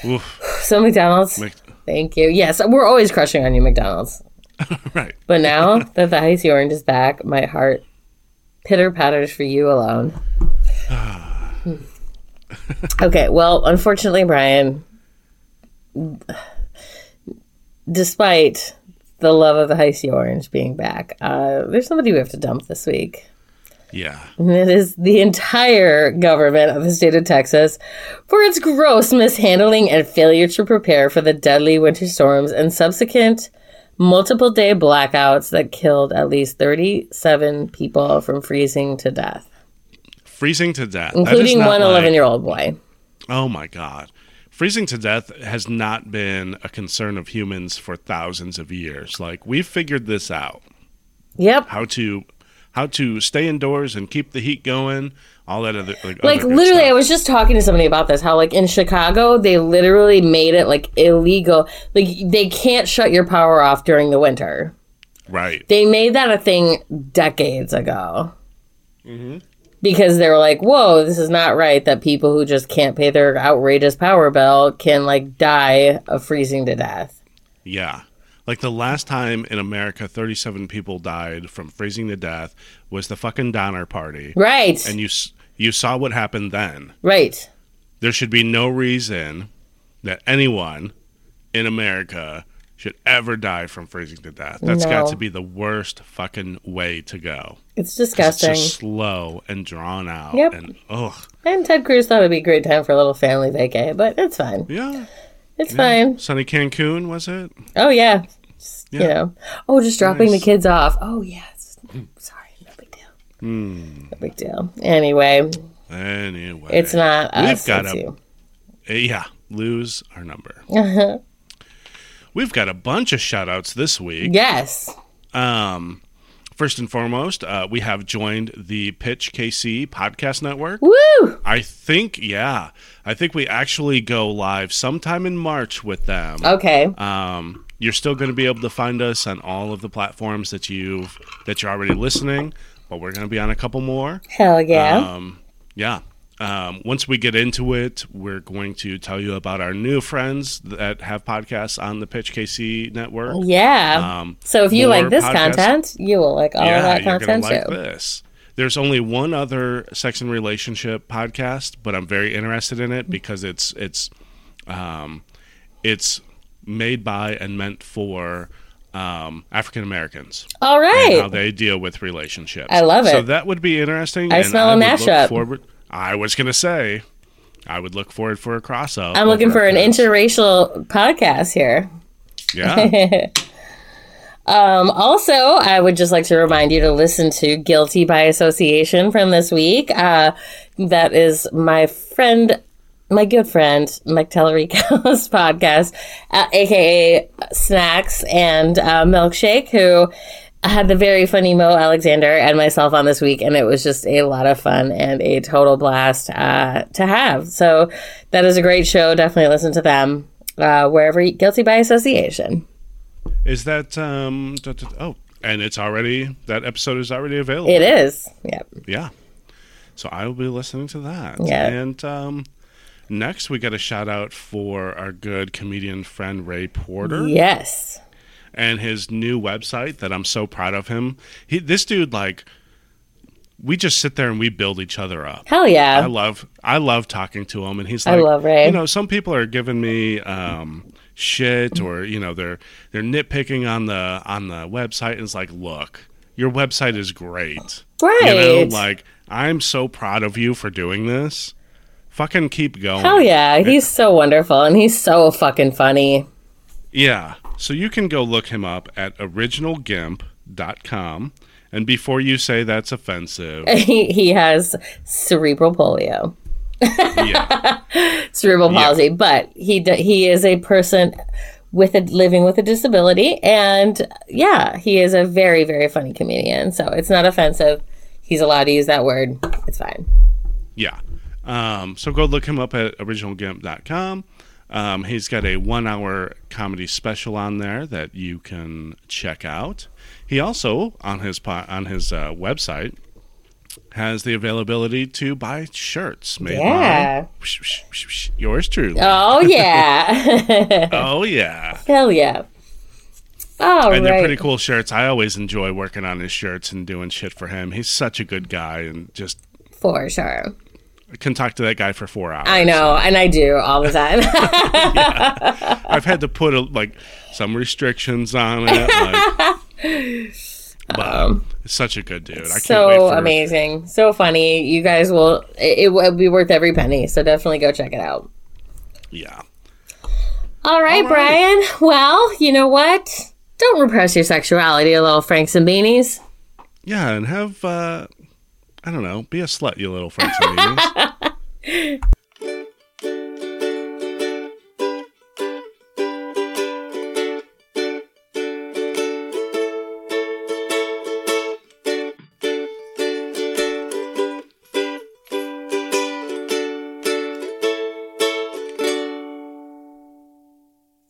C: Oof.
B: So McDonald's,
C: Mc-
B: thank you. Yes, we're always crushing on you, McDonald's.
C: right.
B: But now that the Hi-C orange is back, my heart pitter patters for you alone. Okay, well, unfortunately, Brian, despite the love of the C orange being back, uh, there's somebody we have to dump this week.
C: Yeah.
B: And it is the entire government of the state of Texas for its gross mishandling and failure to prepare for the deadly winter storms and subsequent multiple day blackouts that killed at least 37 people from freezing to death,
C: Freezing to death.
B: Including one
C: like-
B: 11 year old boy.
C: Oh my God. Freezing to death has not been a concern of humans for thousands of years. Like we've figured this out.
B: Yep.
C: How to how to stay indoors and keep the heat going, all that other like,
B: Like
C: other
B: literally, I was just talking to somebody about this. How like in Chicago, they literally made it like illegal. Like they can't shut your power off during the winter.
C: right.
B: They made that a thing decades ago.
C: Mm-hmm.
B: Because they were like, whoa, this is not right that people who just can't pay their outrageous power bill can like die of freezing to death.
C: Yeah. Like the last time in America 37 people died from freezing to death was the fucking Donner Party.
B: Right.
C: And you you saw what happened then.
B: right.
C: There should be no reason that anyone in America should ever die from freezing to death. That's got to be the worst fucking way to go.
B: It's disgusting.
C: just slow and drawn out.
B: Yep.
C: And ugh.
B: And Ted Cruz thought it'd be a great time for a little family vacay, but it's fine.
C: Yeah.
B: It's fine.
C: Sunny Cancun, was it?
B: Oh yeah. Just, You
C: Yeah.
B: know. Oh, just dropping
C: Nice.
B: the kids off. Oh yes. Sorry, no big deal.
C: Hmm.
B: No big deal. Anyway,
C: Anyway.
B: it's not
C: We've
B: us.
C: got a
B: you.
C: Uh, yeah, lose our number. We've got a bunch of shout outs this week.
B: Yes.
C: Um, first and foremost, uh, we have joined the Pitch KC podcast network.
B: Woo!
C: I think, yeah, I think we actually go live sometime in March with them.
B: Okay.
C: Um, you're still going to be able to find us on all of the platforms that you've that you're already listening, but we're going to be on a couple more.
B: Hell yeah.
C: Um, yeah. Um, once we get into it, we're going to tell you about our new friends that have podcasts on the Pitch KC network.
B: yeah.
C: Um,
B: so if you like this
C: podcasts-
B: content, you will like all of
C: yeah,
B: that
C: you're
B: content
C: like
B: too.
C: this. There's only one other sex and relationship podcast, but I'm very interested in it because it's it's um, it's made by and meant for um, African Americans
B: All
C: right, how they deal with relationships.
B: I love it.
C: So that would be interesting.
B: I
C: and
B: smell a
C: would look
B: mashup.
C: Forward, I was gonna say, I would look forward for a crossover.
B: I'm looking for an
C: this.
B: interracial podcast here.
C: Yeah,
B: Um, also, I would just like to remind you to listen to Guilty by Association from this week. Uh, that is my friend, my good friend, Mike Tellerico's podcast, uh, aka Snacks and uh, Milkshake, who had the very funny Mo Alexander and myself on this week, and it was just a lot of fun and a total blast uh, to have. So that is a great show. Definitely listen to them uh, wherever you, Guilty by Association.
C: is that um? oh, and it's already that episode is already available.
B: It is. Yep.
C: Yeah. So I will be listening to that.
B: Yeah.
C: And um, Next, we got a shout out for our good comedian friend Ray Porter
B: Yes.
C: and his new website that I'm so proud of him. He, this dude, like, we just sit there and we build each other up.
B: Hell yeah.
C: I love I love talking to him, and he's like, I
B: love Ray.
C: You know, some people are giving me um, shit, or you know, they're they're nitpicking on the on the website, and it's like, look, your website is great,
B: right.
C: You know, like I'm so proud of you for doing this. Fucking keep going.
B: Hell yeah. He's so wonderful and he's so fucking funny.
C: Yeah. So you can go look him up at originalgimp.com. And before you say that's offensive,
B: He, he has cerebral polio,
C: yeah,
B: cerebral
C: Yeah.
B: palsy, but he he is a person with a living with a disability, and yeah, he is a very very funny comedian. So it's not offensive. He's allowed to use that word. It's fine.
C: yeah. Um, so go look him up at originalgimp.com. Um, he's got a one hour comedy special on there that you can check out. He also, on his, po- on his uh, website, has the availability to buy shirts made
B: Yeah.
C: by yours truly.
B: Oh yeah.
C: oh, yeah.
B: Hell yeah. All
C: and they're pretty cool shirts. I always enjoy working on his shirts and doing shit for him. He's such a good guy and just
B: For sure.
C: Can talk to that guy for four hours.
B: I know, and I do all the time. yeah.
C: I've had to put a, like some restrictions on it. Like, but it's such a good dude. I can't wait
B: so
C: for
B: amazing. So funny. You guys will, it, it will be worth every penny. So definitely go check it out.
C: Yeah.
B: All right, Brian. Well, you know what? Don't repress your sexuality, little Franks and Beanies.
C: Yeah, and have uh I don't know, be a slut, you little Beanies.